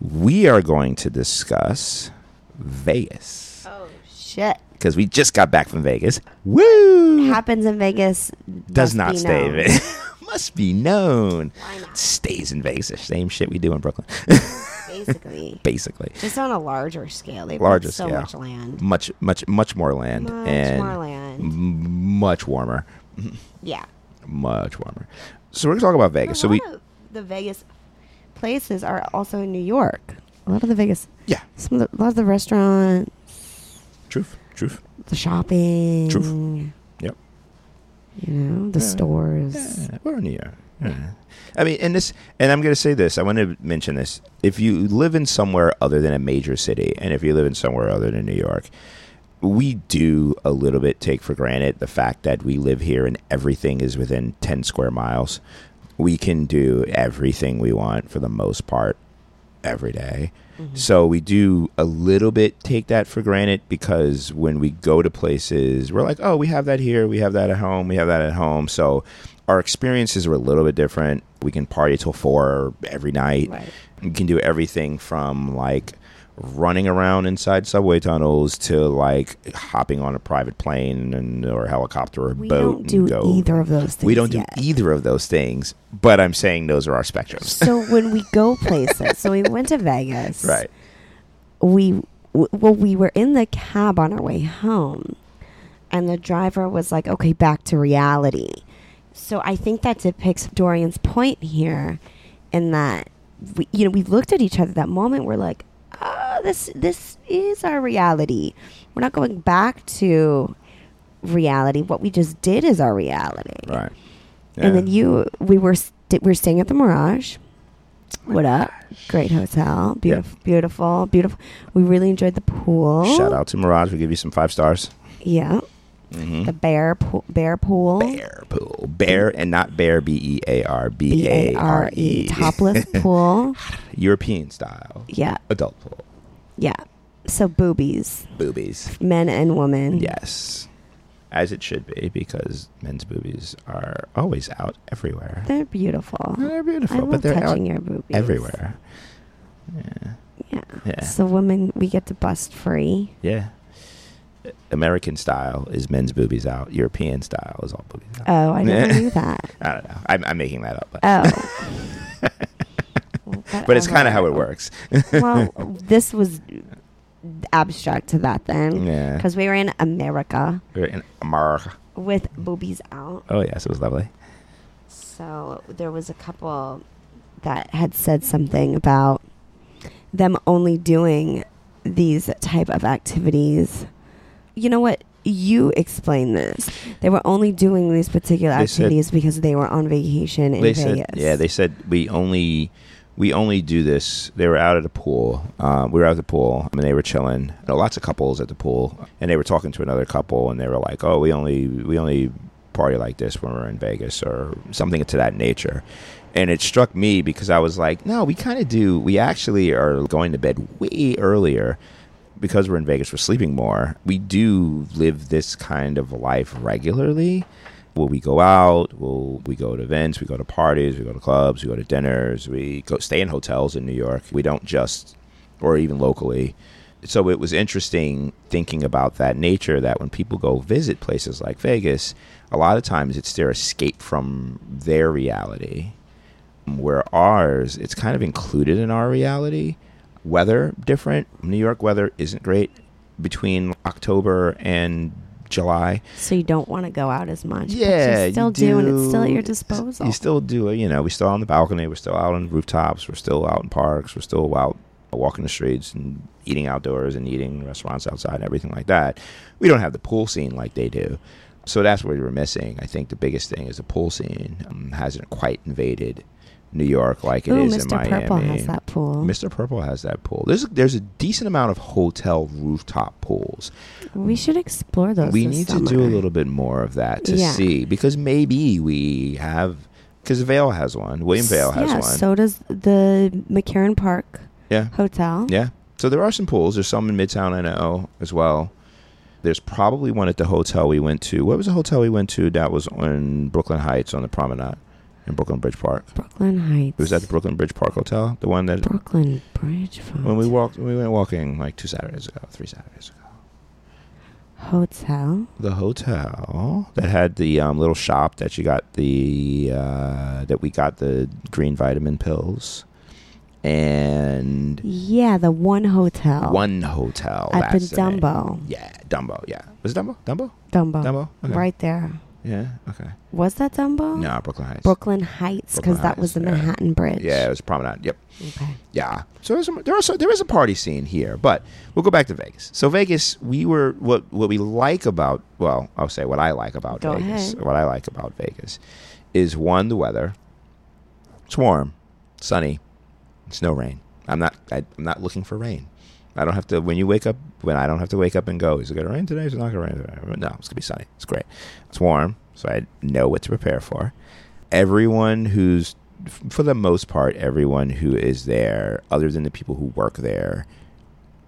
We are going to discuss vegas shit! because we just got back from Vegas. Woo! Happens in Vegas. Does not stay in. Vegas. Must be known. Stays in Vegas. Same shit we do in Brooklyn. Basically, Basically, just on a larger scale. They Larger so scale. much land. much, much, much more land Much and more land. m- much warmer. Yeah. Much warmer. So we're gonna talk about Vegas. A So we, of the Vegas places are also in New York. A lot of the Vegas, yeah, some of the, a lot of the restaurants, truth, truth. the shopping. Truth. Yep. You know, the Yeah. stores. Yeah, we're in. Yeah. I mean, and this, and I'm going to say this. I want to mention this. If you live in somewhere other than a major city, and if you live in somewhere other than New York, we do a little bit take for granted the fact that we live here and everything is within 10 square miles. We can do everything we want for the most part every day. Mm-hmm. So we do a little bit take that for granted because when we go to places, we're like, oh, we have that here, we have that at home, we have that at home. So our experiences are a little bit different. We can party till four every night. Right. We can do everything from like running around inside subway tunnels to like hopping on a private plane and or helicopter or We boat We don't do go. either of those things. we don't do yet. either of those things, but I'm saying those are our spectrums. So when we go places, so we went to Vegas. right. we w- well we were in the cab on our way home and the driver was like okay back to reality so i think that depicts dorian's point here in that we you know we looked at each other that moment we're like this this is our reality we're not going back to reality what we just did is our reality Right. and then you, we were st- we were staying at the Mirage. What up? Great hotel, beautiful, beautiful, beautiful. We really enjoyed the pool. Shout out to Mirage. We give you some five stars. Yeah, Mm-hmm. the bear pool, bear pool, Bear pool. Bear and not bear. B E A R. B A R. E, topless pool. European style. Yeah, Adult pool. Yeah. So boobies, Boobies. men and women. Yes. As it should be, because men's boobies are always out everywhere. they're beautiful. They're I beautiful, love but they're out touching your boobies everywhere. Yeah. Yeah. Yeah. So women, we get to bust free. Yeah. American style is men's boobies out. European style is all boobies out. Oh, I never knew that. I don't know. I'm, I'm making that up. But, Oh. But it's oh, kind of how it works. well, this was abstract to that then. Yeah. Because we were in America We're in America. with boobies out. Oh, yes. It was lovely. So there was a couple that had said something about them only doing these type of activities. You know what? You explain this. They were only doing these particular They said- activities because they were on vacation in they Vegas. said, yeah, they said we only we only do this. They were out at the pool. Um, we were out at the pool, and they were chilling. Lots of couples at the pool, and they were talking to another couple, and they were like, "Oh, we only we only party like this when we're in Vegas, or something to that nature." And it struck me because I was like, "No, we kind of do. We actually are going to bed way earlier." Because we're in Vegas, we're sleeping more. We do live this kind of life regularly. Will we go out? Will we go to events? We go to parties. We go to clubs. We go to dinners. We go stay in hotels in New York. We don't just, or even locally. So it was interesting thinking about that nature. That when people go visit places like Vegas, a lot of times it's their escape from their reality. Where ours, it's kind of included in our reality. Weather different. New York weather isn't great between October and July. so you don't want to go out as much. but Yeah, you still you do, and it's still at your disposal. You still do it, you know. we're still on the balcony. We're still out on rooftops. We're still out in parks. We're still out walking the streets and eating outdoors and eating restaurants outside and everything like that. We don't have the pool scene like they do, so that's what we were missing. I think the biggest thing is the pool scene um, hasn't quite invaded New York like it Ooh, is in Mr. Purple has that pool. Mr. Purple has that pool. There's there's a decent amount of hotel rooftop pools. We should explore those. we need summer. to do a little bit more of that to Yeah. see because maybe we have because Vale has one, William Vale has yeah, one. so does the McCarren Park yeah, Hotel. yeah. So there are some pools. There's some in Midtown, I know as well. There's probably one at the hotel we went to. What was the hotel we went to that was in Brooklyn Heights on the Promenade in Brooklyn Bridge Park? Brooklyn Heights. It was at the Brooklyn Bridge Park Hotel, the one that Brooklyn Bridge when we walked, we went walking like two Saturdays ago, three Saturdays ago. Hotel. the hotel that had the um, little shop that you got the uh, that we got the green vitamin pills and Yeah, the one hotel. one hotel at the. Dumbo. yeah Dumbo yeah was it Dumbo Dumbo Dumbo. Dumbo okay. Right there. Yeah okay Was that Dumbo? no Brooklyn Heights Brooklyn Heights, because Brooklyn that was the Heights, yeah. Manhattan Bridge. yeah it was Promenade yep Okay. Yeah. So there's some, there are so, there is a party scene here, but we'll go back to Vegas. So Vegas, we were what what we like about well, I'll say what I like about Go Vegas. ahead. What I like about Vegas is one the weather. It's warm, sunny, it's no rain. I'm not I, I'm not looking for rain. I don't have to when you wake up when I don't have to wake up and go. Is it gonna rain today? Is it not gonna rain today? No, it's gonna be sunny. It's great. It's warm, so I know what to prepare for. Everyone who's for the most part, everyone who is there, other than the people who work there,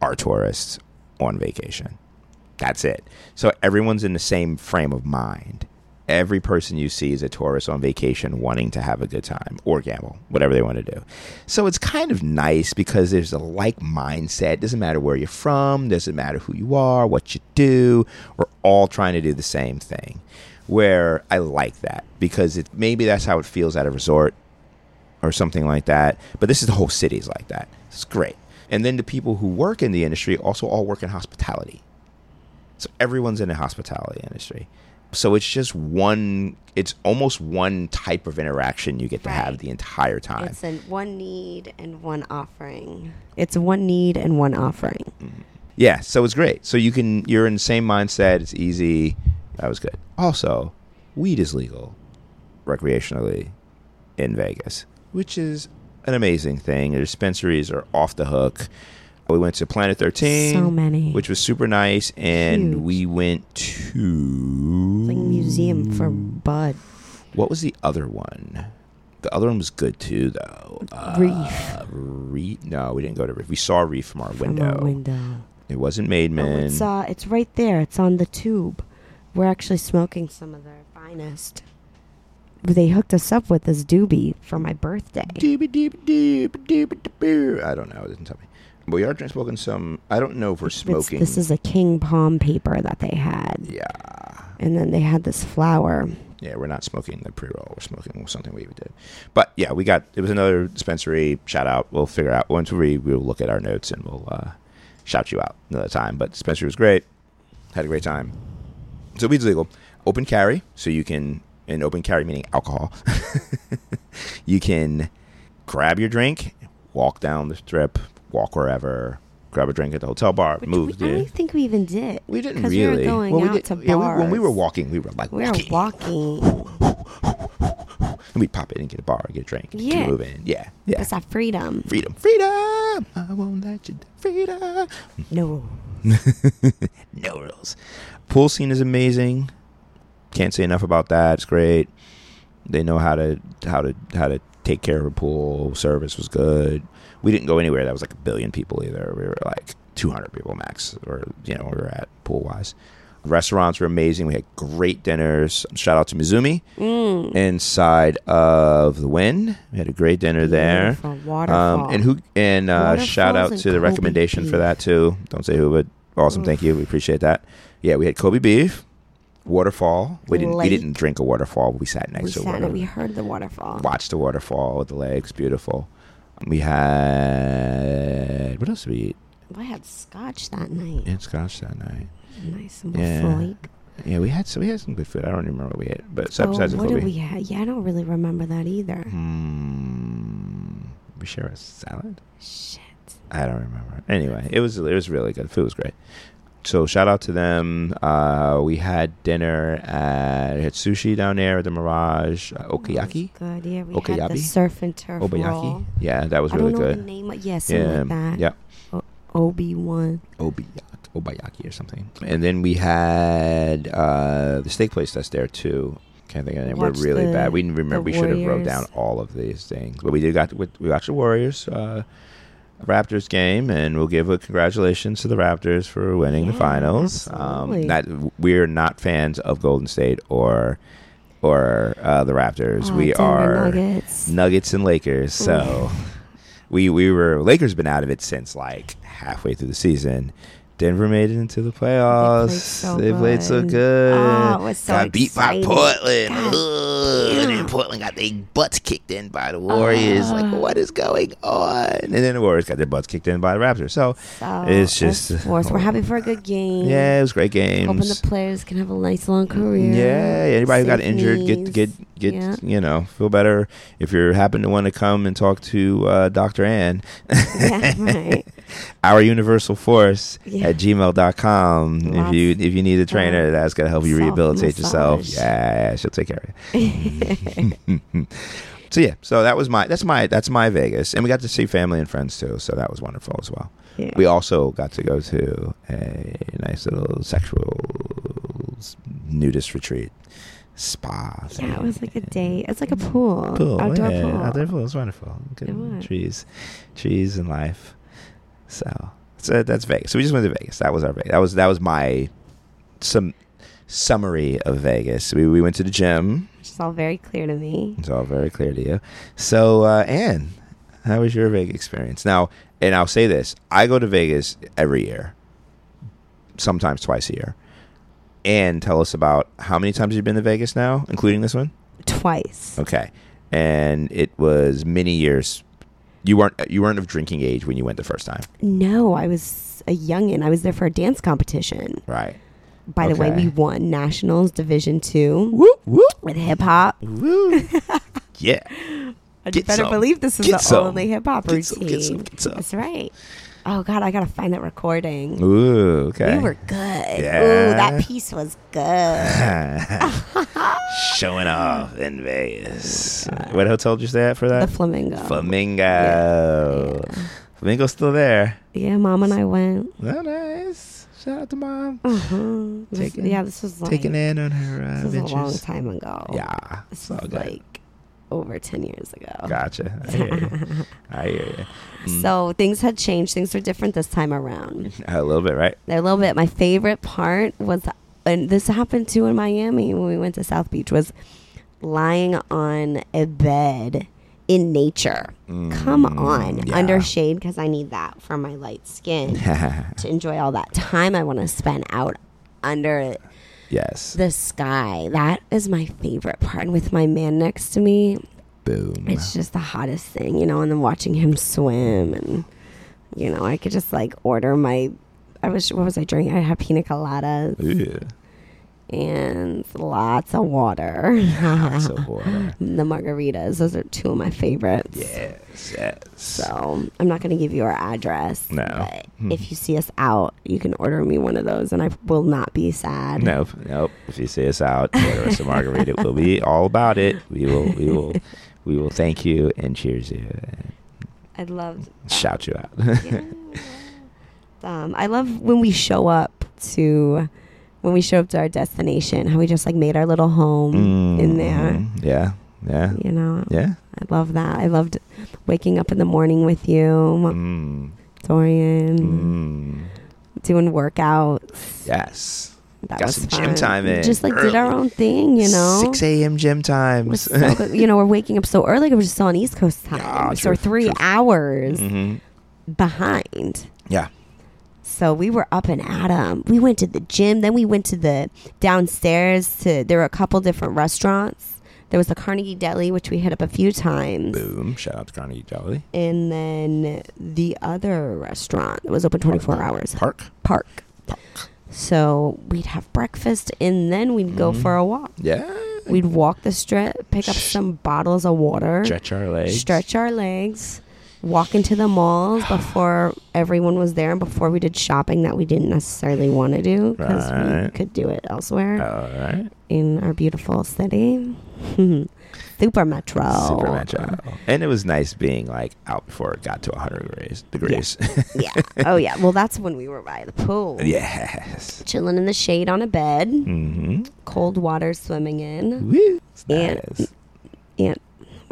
are tourists on vacation. That's it. So everyone's in the same frame of mind. Every person you see is a tourist on vacation wanting to have a good time or gamble, whatever they want to do. So it's kind of nice because there's a like mindset. Doesn't matter where you're from, doesn't matter who you are, what you do. We're all trying to do the same thing. Where I like that because it maybe that's how it feels at a resort or something like that. But this is the whole city is like that. It's great. And then the people who work in the industry also all work in hospitality. So everyone's in the hospitality industry. So it's just one, it's almost one type of interaction you get to have the entire time. It's a one need and one offering. It's one need and one offering. Mm-hmm. Yeah, so it's great. So you can, you're in the same mindset. It's easy. That was good. Also, weed is legal recreationally in Vegas, which is an amazing thing. The dispensaries are off the hook. We went to Planet 13. So many. which was super nice. And Huge. we went to It's like a museum for bud. what was the other one? The other one was good too, though. Uh, Reef. Reef? No, we didn't go to Reef. We saw Reef from our From window. our window. It wasn't Oh, MedMen. it's uh, it's right there. It's on the tube. We're actually smoking some of their finest. They hooked us up with this doobie for my birthday. Doobie doobie doobie doobie doobie. I don't know. It doesn't tell me. We are smoking some. I don't know if we're It's- smoking. this is a king palm paper that they had, yeah. and then they had this flower. Yeah, we're not smoking the pre roll. We're smoking something we did. But yeah, we got it was another dispensary. Shout out. We'll figure out once we we'll look at our notes and we'll uh, shout you out another time. But dispensary was great. Had a great time. So weed's legal. Open carry, so you can and open carry meaning alcohol. you can grab your drink, walk down the strip, walk wherever, grab a drink at the hotel bar, Which move. we, I don't think we even did. We didn't really. We were going Well, we out did- to yeah, we- when we were walking, we were like We were walking. And we pop in and get a bar, get a drink, Yeah. moving. Yeah, yeah. It's that freedom. Freedom, freedom. I won't let you. Freedom. No. no rules. Pool scene is amazing. Can't say enough about that. It's great. They know how to how to how to take care of a pool. Service was good. We didn't go anywhere that was like a billion people either. We were like 200 people max, or you know, we were at pool wise. Restaurants were amazing. We had great dinners. Shout out to Mizumi Mm. inside of the Wynn. We had a great dinner there. Beautiful Waterfall. Um, and who and uh, shout out to the recommendation for that too. Don't say who, but awesome. Thank you. We appreciate that. Yeah, we had Kobe beef, waterfall. We didn't we didn't drink a waterfall. We sat next we to sat and we heard the waterfall. Watched the waterfall with the legs. Beautiful. We had what else did we eat? I had scotch that night. We had scotch that night. Nice and Yeah. Floyd. Yeah, we had so we had some good food. I don't even remember what we ate, but so Oh, besides what did we have? Yeah, I don't really remember that either. Hmm. we share a salad. Shit. I don't remember. Anyway, it was it was really good. Food was great. So shout out to them. Uh, we had dinner at we had sushi down there at the Mirage uh, Okayaki. Good. Yeah, we had the Okayabi? surf and turf Obayaki. roll. Yeah, that was I really don't know good. the name. Of, yeah, something Yeah, like that. yeah, Obi One. Obayaki, Obayaki or something. And then we had uh, the steak place that's there too. Can't think of name. We're really bad. We didn't remember. We should have wrote down all of these things, but we did got we we watched the Warriors. Uh, Raptors game, and we'll give a congratulations to the Raptors for winning the finals. Um, that we're not fans of Golden State or or uh, the Raptors. Oh, we Denver are Nuggets. Nuggets and Lakers. So we we were Lakers been out of it since like halfway through the season. Denver made it into the playoffs. so They played so good. good. Oh, it was so got beat by. Portland. Ugh. And then. Portland got their butts kicked in by the Warriors. like, what is going on? And then the Warriors got their butts kicked in by the Raptors. So So, It's just- sports. We're happy for a good game. yeah, it was great game. Hoping the players can have a nice long career. Yeah, anybody who got Safe injured, get get get Yeah. you know feel better. If you happen to want to come and talk to uh, Dr. Ann, Yeah, right. Our universal force Yeah. at gmail.com. If you if you need a trainer that's gonna help you rehabilitate yourself, self-massage. yeah, she'll take care of you. so yeah, so that was my that's my that's my Vegas, and we got to see family and friends too, so that was wonderful as well. Yeah. We also got to go to a nice little sexual nudist retreat spa. Yeah, thing. it was like a day. It's like a pool. Pool, outdoor yeah, pool. Outdoor pool. It's wonderful. Good It was. trees, trees and life. So, so that's Vegas. So we just went to Vegas. That was our Vegas. That was that was my some summary of Vegas. We we went to the gym. Which is all very clear to me. It's all very clear to you. So, uh, Anne, how was your Vegas experience? Now, and I'll say this: I go to Vegas every year, sometimes twice a year. And tell us about how many times you've been to Vegas now, including this one. Twice. Okay, and it was many years. You weren't uh, you weren't of drinking age when you went the first time, No, I was a youngin. I was there for a dance competition. right? By the way, we won nationals Division Two Whoop whoop with hip hop. woo! yeah, Get better some. believe this is Get the some. only hip hop routine. some, get some, get. That's right. Oh God, I gotta find that recording. ooh, okay. We were good. Yeah. Ooh, that piece was good. Showing off in Vegas. What hotel did you stay at for that? the flamingo. Flamingo. Yeah. Flamingo's still there. Yeah, mom and I went. Oh, nice. Shout out to mom. Uh-huh. Taking- yeah, this was like Taking in on her uh, this was a long time ago. Yeah, it's all good. like over ten years ago. Gotcha. I hear you. I hear you. Mm. So things had changed. Things are different this time around. a little bit, right? A little bit. My favorite part was, and this happened too in Miami when we went to South Beach, was lying on a bed in nature. Come Mm, on, yeah. under shade because I need that for my light skin to enjoy all that time I want to spend out under yes. the sky. That is my favorite part. And with my man next to me, Boom. it's just the hottest thing, you know. And then watching him swim, and you know, I could just like order my. I was what was I drinking? I had pina coladas, Ew. And lots of water. Lots of water. the margaritas, those are two of my favorites. Yes, yes. So I'm not going to give you our address. No. But Hmm. if you see us out, you can order me one of those, and I will not be sad. Nope, nope. If you see us out, order us a margarita. We'll be all about it. We will, we will, we will thank you and cheers you I'd love. shout you out. Yeah. um, I love when we show up to when we show up to our destination. How we just like made our little home in there. Mhm. Yeah, yeah, You know, yeah. I love that. I loved waking up in the morning with you, Mm, Dorian, mm. doing workouts. Yes. That Got was some fun. gym time in Just like did our own thing, you know. 6 a.m. gym times. so you know, we're waking up so early. We're just still on East Coast time, so we're three hours hmm behind. Yeah. So we were up and at 'em. We went to the gym, then we went to the downstairs to. There were a couple different restaurants. There was the Carnegie Deli, which we hit up a few times, Boom. Shout out to Carnegie Deli. and then the other restaurant that was open twenty four hours. Park. Park. So we'd have breakfast, and then we'd go Mhm. for a walk. Yeah. We'd walk the strip, pick up some bottles of water, Stretch our legs. stretch our legs, walk into the malls before everyone was there and before we did shopping that we didn't necessarily want to do because we could do it elsewhere All right. in our beautiful city. Super Metro. Super Metro. And it was nice being like out before it got to 100 degrees. Degrees. yeah. Oh, yeah. Well, that's when we were by the pool. yes. Chilling in the shade on a bed, Mm-hmm. cold water swimming in. Woo. It's And- nice. Aunt,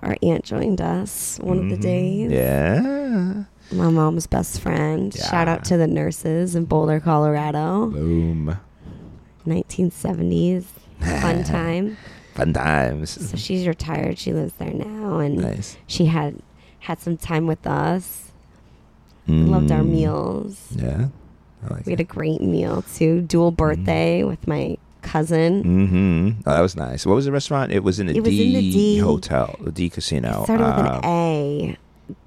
our aunt joined us one of the Mhm. days. Yeah. My mom's best friend. Shout out to the nurses in Boulder, Colorado. Boom. 1970s. Fun time. Fun times. So she's retired. She lives there now, and Nice. she had had some time with us. Loved our Mm. meals. Yeah. I like We had a great meal too. Dual birthday with my cousin. Mm-hmm. Oh, that was nice. What was the restaurant? It was in the It was D, in the D. hotel, the D casino. It started with Um, an A.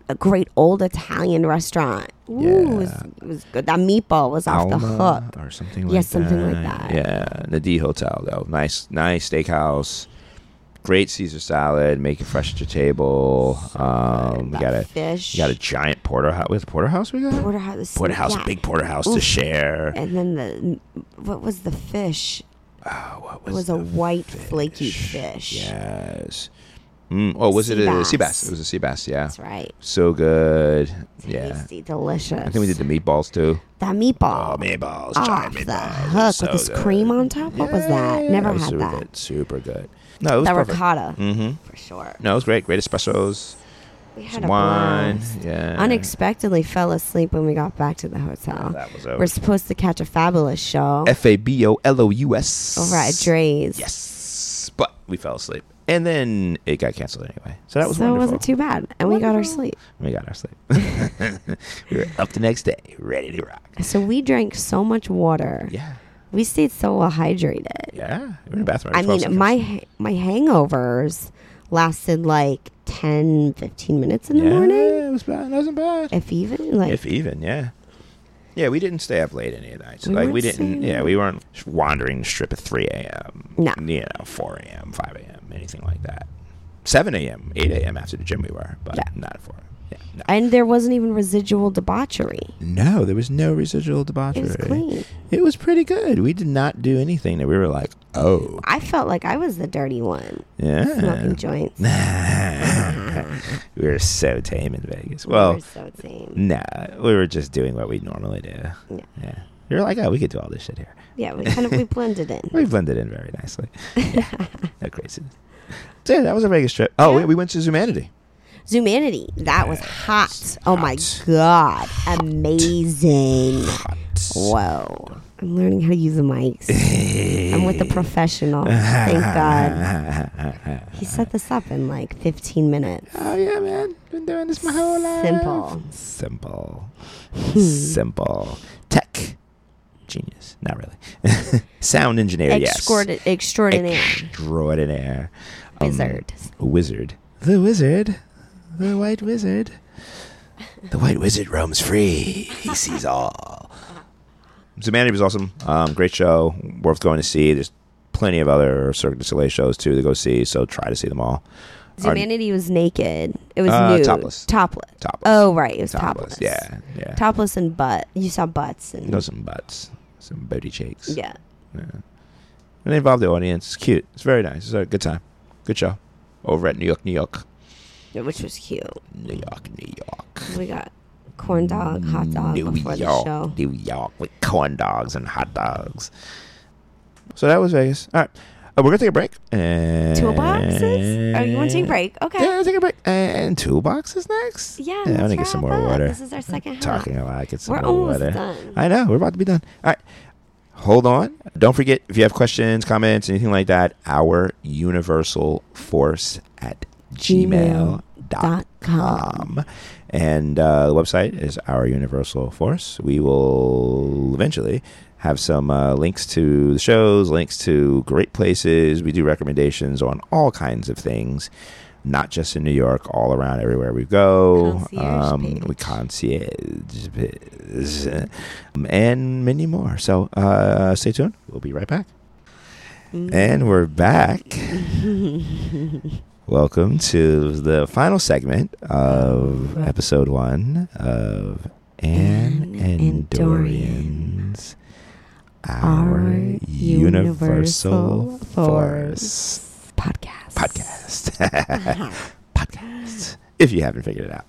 A great old Italian restaurant. Ooh, it, was, Yeah. it was good. That meatball was off the hook. or something like Yes, that. something like that. Yeah, the D Hotel though. Nice, nice steakhouse. Great Caesar salad. Make it fresh at your table. Um, we got a fish. we got a giant porterhouse. With porterhouse, we got porterhouse. porterhouse, yeah. big porterhouse to share. And then the what was the fish? Oh, what was It was was a the white flaky fish. Yes. Mm, oh, was it a bass. sea bass? It was a sea bass. Yeah. That's right. So good. Yeah. Tasty, delicious. I think we did the meatballs too. that meatball. Oh, meatballs, off giant the meatballs. hook So with this good. cream on top. What was that? Yeah, Never was had super that. Good. Super good. No, it was That perfect. ricotta Mm-hmm. for sure. No, it was great. Great espressos, We had some a wine. blast. Yeah. Unexpectedly fell asleep when we got back to the hotel. That was over. We're supposed to catch a fabulous show F A B O L O U S. over at Drai's. Yes, but we fell asleep, and then it got canceled anyway. So that was so it wonderful. wasn't too bad, and we got our sleep. We got our sleep. we were up the next day, ready to rock. So we drank so much water. Yeah, We stayed so well hydrated. yeah. We were in the bathroom. I mean, seconds. my my hangovers lasted like 10, 15 minutes in the morning. yeah, morning, it was bad. It wasn't bad. if even. Like, if even, yeah. Yeah, we didn't stay up late any of the nights. We like we didn't. Yeah, we weren't wandering the strip at three a.m. No. you know, four a.m., five a.m., anything like that. Seven a.m., eight a.m. after the gym we were, but Yeah. not at four. Yeah, no. and there wasn't even residual debauchery. no, there was no residual debauchery. It was clean. It was pretty good. We did not do anything that we were like, oh, I felt like I was the dirty one yeah. smoking joints. we were so tame in Vegas. We Well, were so tame. nah, we were just doing what we normally do. Yeah. Yeah. We were like, oh, we could do all this shit here. Yeah, we kind of we blended in. We blended in very nicely. Yeah, no craziness. So yeah, that was a Vegas trip. Oh, we, Yeah. we went to Zumanity. Zumanity, that was hot. Yes, Oh my hot. god, amazing! Hot. Whoa, I'm learning how to use the mics. I'm with the professional. Thank God. He set this up in like 15 minutes. Oh yeah, man. Been doing this my whole life. Simple. Simple. Hmm. Simple. Tech. Genius. Not really. Sound engineer, yes. Extraordi- extraordinaire. Extraordinaire. Um, Wizard. wizard. The wizard. The white wizard. The white wizard roams free. He sees all. Zumanity was awesome. Um, great show. Worth going to see. There's plenty of other Cirque du Soleil shows too to go see. So try to see them all. Our- Zumanity was naked. It was Uh, nude. topless. Topless. Topless. Oh, right. It was topless. Yeah, yeah. Topless and butt. You saw butts and Know some butts, some booty cheeks. yeah. Yeah. And they involve the audience. It's cute. It's very nice. It's a good time. Good show. Over at New York, New York. which was cute. New York, New York. We got corn dog, hot dog New before York, the show. New York with corn dogs and hot dogs. So that was Vegas. All right. Uh, we're going to take a break. And Toolboxes? Oh, you want to take a break? Okay. Yeah, take a break. And toolboxes next? Yeah, I'm going to get some more water. This is our second half. Talking a lot. Get some We're more almost water. done. I know. We're about to be done. All right. Hold on. Don't forget, if you have questions, comments, anything like that, our universal force at gmail.com. Dot com. And uh, the website is our universal force. We will eventually have some uh, links to the shows, links to great places. We do recommendations on all kinds of things, not just in New York, all around everywhere we go. Concierge Um, we concierge, um, and many more. So uh, stay tuned. We'll be right back. Mm. And we're back. Welcome to the final segment of episode one of Anne and and Dorian's Our Our Universal Universal Force podcast. podcast. podcast. If you haven't figured it out.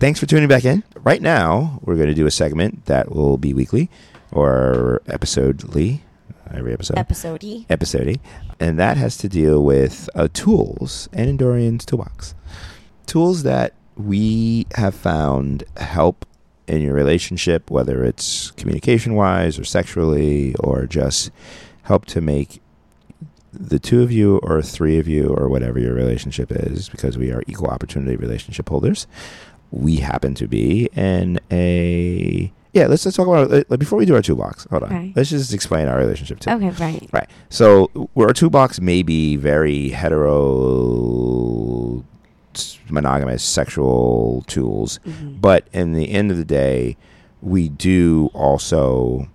Thanks for tuning back in. Right now, we're going to do a segment that will be weekly or episodely, every episode Episode E. episode, and that has to deal with uh, tools and Endorian's toolbox. Tools that we have found help in your relationship, whether it's communication wise or sexually, or just help to make the two of you or three of you or whatever your relationship is, because we are equal opportunity relationship holders. We happen to be in a yeah. Let's let's talk about it. Before we do our toolbox, hold on. Okay. Let's just explain our relationship too. Okay, right. Right. So where our toolbox may be very hetero, monogamous, sexual tools, Mhm. but in the end of the day, we do also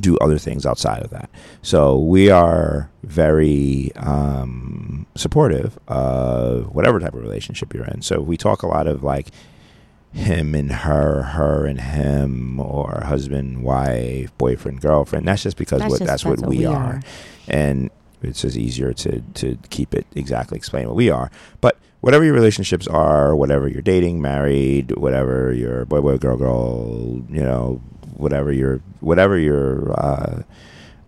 do other things outside of that. So we are very um, supportive of whatever type of relationship you're in. So we talk a lot of like him and her, her and him, or husband, wife, boyfriend, girlfriend. That's just because That's what just- that's, what, we, are. are. and it's just easier to to keep it exactly explain what we are. But whatever your relationships are, whatever you're dating, married, whatever your boy boy girl girl, you know, whatever your whatever your uh,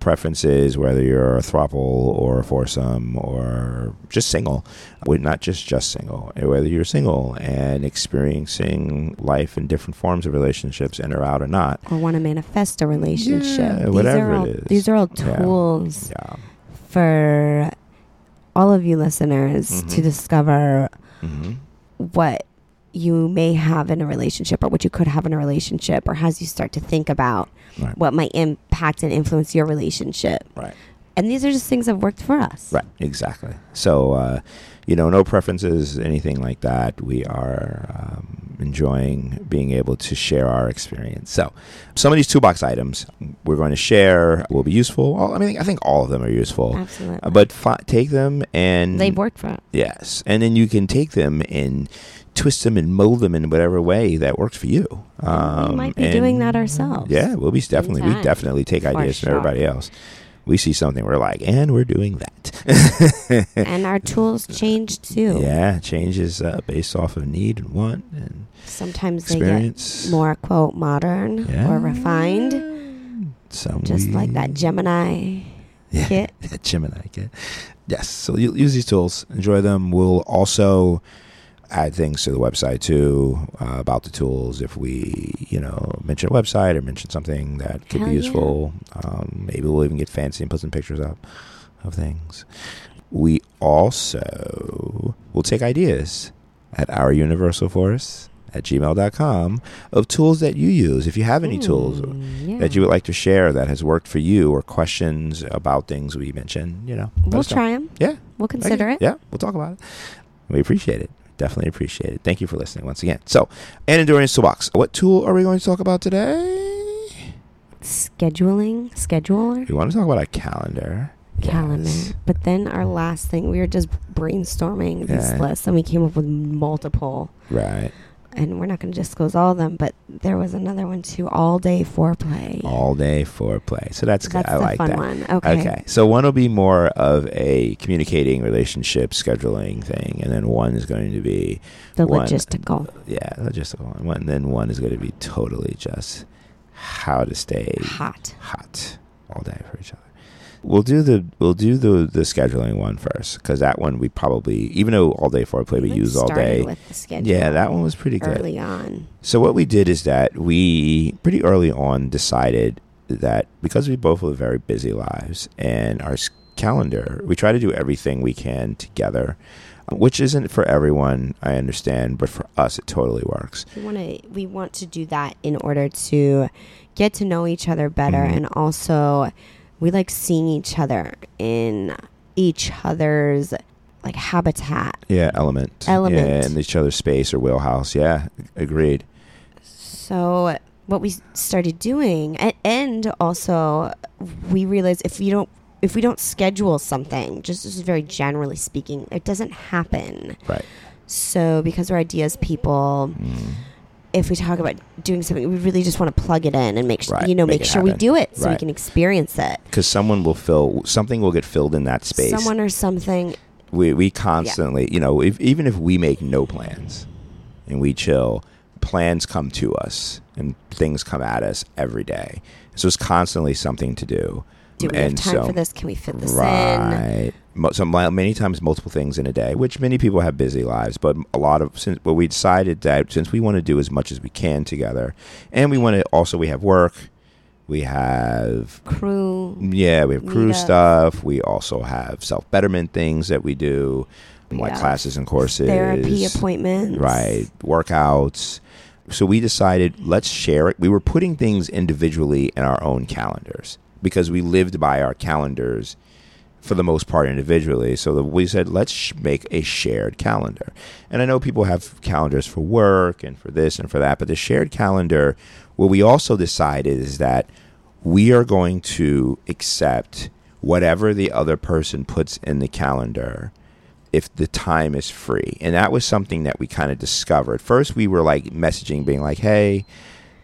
preference is, whether you're a throuple or a foursome or just single, well, not just just single, whether you're single and experiencing life in different forms of relationships, in or out or not. Or want to manifest a relationship. Yeah, whatever all, it is. These are all tools Yeah. for all of you listeners to Mhm. discover hmm what you may have in a relationship or what you could have in a relationship or as you start to think about Right. what might impact and influence your relationship. Right. And these are just things that have worked for us. Right, exactly. So, uh, you know, no preferences, anything like that. We are um, enjoying being able to share our experience. So, some of these toolbox items we're going to share will be useful. All, I mean, I think all of them are useful. Absolutely. Uh, but fi- take them and they've worked for us. yes, and then you can take them and twist them and mold them in whatever way that works for you. Um, we might be doing that ourselves. Yeah, we'll be definitely we definitely take For ideas from sure. everybody else. We see something, we're like, and we're doing that. and our tools change too. Yeah, changes uh, based off of need and want and Sometimes they get more quote modern Yeah. or refined, Some just we- like that Gemini yeah, kit. that Gemini kit. Yes, so you use these tools, enjoy them. We'll also add things to the website too uh, about the tools if we, you know, mention a website or mention something that could Hell be yeah. useful. Um, maybe we'll even get fancy and put some pictures up of things. We also will take ideas at our universal force at gmail.com of tools that you use. If you have any tools yeah. that you would like to share that has worked for you or questions about things we mentioned, you know, We'll try them. Yeah. We'll consider Okay. it. Yeah, we'll talk about it. We appreciate it. Definitely appreciate it. Thank you for listening once again. So, Ann and Dorian's toolbox. What tool are we going to talk about today? Scheduling, scheduler. We want to talk about a calendar. calendar. Yes. But then our last thing, we were just brainstorming these Yeah. lists, and we came up with multiple. Right. And we're not going to disclose all of them, but there was another one too. All day foreplay. All day foreplay. So that's good. That's I like fun that. one. Okay. Okay. So one will be more of a communicating relationship scheduling thing, and then one is going to be The one- logistical. yeah, logistical one. One then one is going to be totally just how to stay Hot. hot all day for each other. We'll do the we'll do the the scheduling one first because that one we probably even though all day foreplay we like, use all day. With the schedule Yeah, that one was pretty good. early on. So what we did is that we pretty early on decided that because we both live very busy lives and our calendar, we try to do everything we can together, which isn't for everyone, I understand, but for us it totally works. We want to we want to do that in order to get to know each other better, Mhm. and also we like seeing each other in each other's like habitat. Yeah, element. Element. Yeah, in each other's space or wheelhouse. Yeah, agreed. So what we started doing, and, and also we realized if you don't if we don't schedule something, just, just very generally speaking, it doesn't happen. Right. So because we're ideas people, Mm. If we talk about doing something, we really just want to plug it in and make sure Right, you know make make, sure we do it so we can experience it. Because someone will fill something will get filled in that space. Someone or something. we we constantly, you know, if, even if we make no plans and we chill, plans come to us and things come at us every day. So it's constantly something to do. Do we and have time so, for this? Can we fit this in? right. So many times, multiple things in a day, which many people have busy lives, but a lot of since. But we decided that since we want to do as much as we can together, and we want to also we have work, we have Crew. yeah, we have crew stuff. We also have self betterment things that we do, like Yeah. classes and courses, Therapy appointments. right? Workouts. So we decided let's share it. We were putting things individually in our own calendars because we lived by our calendars for the most part individually. So the, we said let's sh- make a shared calendar. And I know people have calendars for work and for this and for that, but the shared calendar, what we also decided is that we are going to accept whatever the other person puts in the calendar if the time is free. And that was something that we kind of discovered. First, we were like messaging, being like, hey,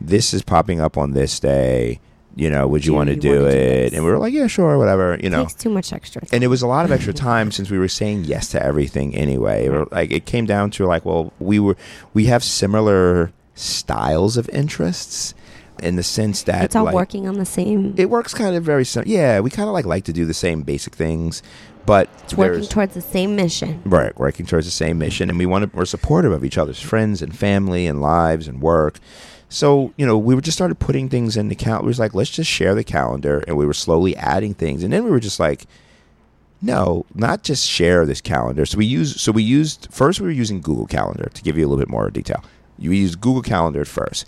this is popping up on this day. You know, would you Do want to do do it? this? and we were like, yeah, sure, whatever. You know, takes too much extra. Time. and it was a lot of extra time since we were saying yes to everything anyway. Like it came down to like, well, we were we have similar styles of interests in the sense that it's all like, working on the same. It works kind of very sim- yeah. We kind of like like to do the same basic things, but it's working towards the same mission. Right, working towards the same mission, and we want to, we're supportive of each other's friends and family and lives and work. So you know, we were just started putting things in the calendar. We was like, let's just share the calendar, and we were slowly adding things, and then we were just like, no, not just share this calendar. So we use, so we used first we were using Google Calendar to give you a little bit more detail. You used Google Calendar at first,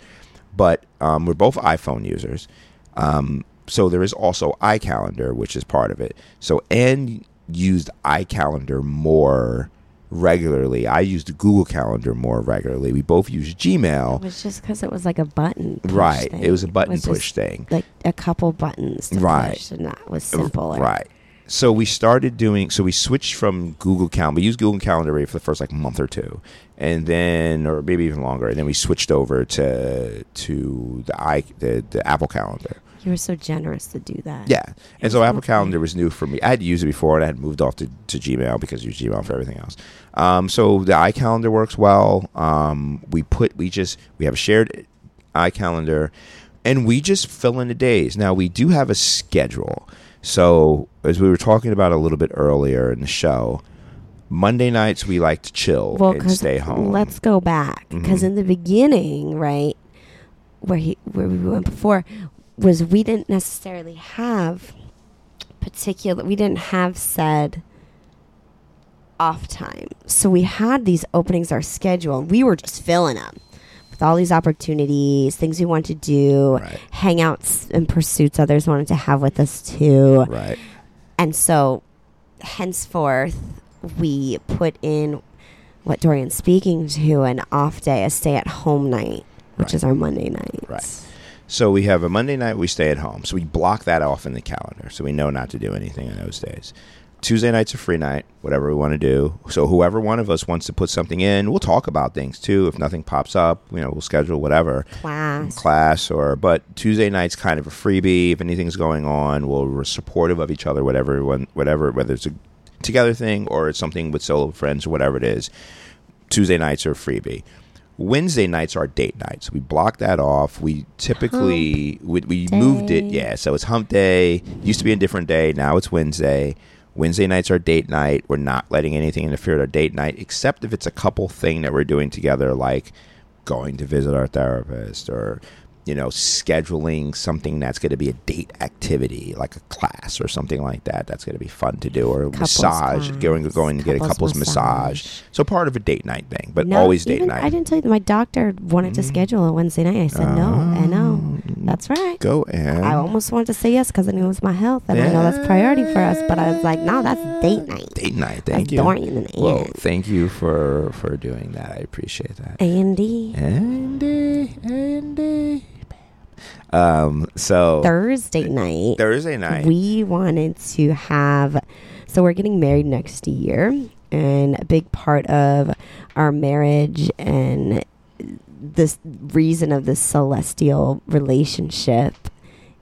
but um, we're both iPhone users. Um, so there is also iCalendar, which is part of it. So and used iCalendar more regularly. I used Google Calendar more regularly. We both use It Gmail. was just because it was like a button. Right. thing. It was a button was push thing. Like a couple buttons. To Right. Push, and that was simple. Right. So we started doing. So we switched from Google Calendar. We used Google Calendar for the first like month or two, and then, or maybe even longer, and then we switched over to to the i the, the Apple Calendar. You were so generous to do that. Yeah, and so Apple. Calendar was new for me. I had used it before, and I had moved off to, to Gmail because I use Gmail for everything else. Um, so the iCalendar works well. Um, we put we just we have a shared iCalendar, and we just fill in the days. Now we do have a schedule. So as we were talking about a little bit earlier in the show, Monday nights we like to chill Well, and stay home. let's go back because Mhm. in the beginning, right, where he where we went before, was we didn't necessarily have particular. We didn't have said off time, so we had these openings our schedule. We were just filling them with all these opportunities, things we wanted to do, right, hangouts and pursuits others wanted to have with us too. right, And so, henceforth, we put in what Dorian's speaking to an off day, a stay at home night, which Right. is our Monday night. Right. So we have a Monday night we stay at home. So we block that off in the calendar. So we know not to do anything in those days. Tuesday night's a free night, whatever we want to do. So whoever one of us wants to put something in, we'll talk about things too. If nothing pops up, you know, we'll schedule whatever Class. class or but Tuesday night's kind of a freebie. If anything's going on, we'll, we're supportive of each other, whatever whatever whether it's a together thing or it's something with solo friends or whatever it is. Tuesday nights are freebie. Wednesday nights are date nights. We block that off. We typically we, we moved it, yeah. So it's hump day. Used to be a different day. Now it's Wednesday. Wednesday nights are date night. We're not letting anything interfere with our date night, except if it's a couple thing that we're doing together, like going to visit our therapist or you know scheduling something that's going to be a date activity like a class or something like that that's going to be fun to do or a Couples massage class, going going to get a couples massage. massage. so part of a date night thing but No, always date even- night I didn't tell you that my doctor wanted to Mm. schedule a Wednesday night. I said no, I know. That's right. go and I almost wanted to say yes because I knew it was my health, and I know that's priority for us. But I was like, no, that's date night. date night That's thank you Dorian and well thank you for for doing that i appreciate that Andy. andy andy um so Thursday night, thursday night we wanted to have. So we're getting married next year, and a big part of our marriage and this reason of this celestial relationship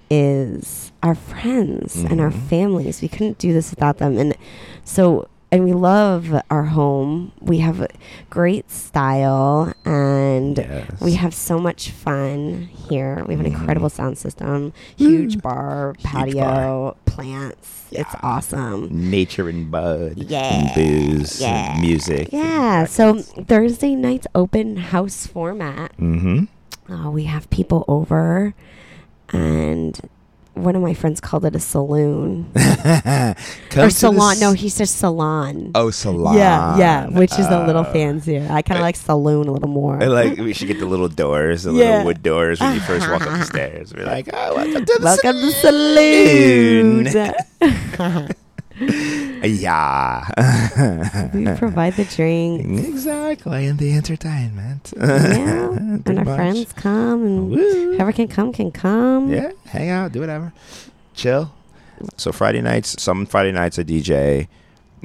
is our friends and our Mhm. families. We couldn't do this without them. And so, and we love our home. We have a great style and Yes. we have so much fun here. We have an Mhm. incredible sound system, huge Mm. bar, Huge patio, plants. It's awesome. nature and bud Yeah. and booze Yeah. and music Yeah. So Thursday night's open house format. mm-hmm Uh, we have people over, and one of my friends called it a saloon or salon. No, he says salon. oh salon Yeah, yeah, which is a little Uh, fancier. I kind of like saloon a little more. I like we should get the little doors, the Yeah. little wood doors when you first walk up the stairs. We're like, oh, welcome to the Welcome to saloon. saloon. yeah. we provide the drink. exactly, and the entertainment. Yeah, and our much. friends come, and Woo. whoever can come can come. Yeah, hang out, do whatever, chill. So Friday nights, some Friday nights I DJ,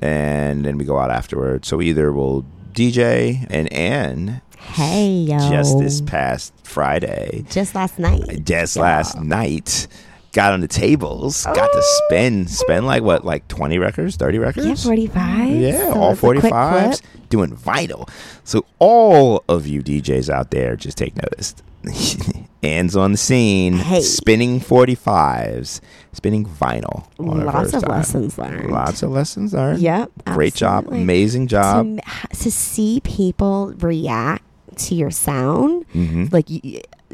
and then we go out afterwards. So either we'll DJ and Anne Hey yo! just this past Friday, Just last night. just Yeah. last night, got on the tables, got to Oh. spin, spin like what, like twenty records, thirty records? Yeah, forty five. Yeah, all 45s doing vital. So all of you DJs out there, just take notice. Anne's on the scene, Hey. spinning 45s, spinning vinyl. Lots of time. lessons learned. Lots of lessons learned. Yep. Great job. Amazing job. m- to see people react to your sound, Mm-hmm. like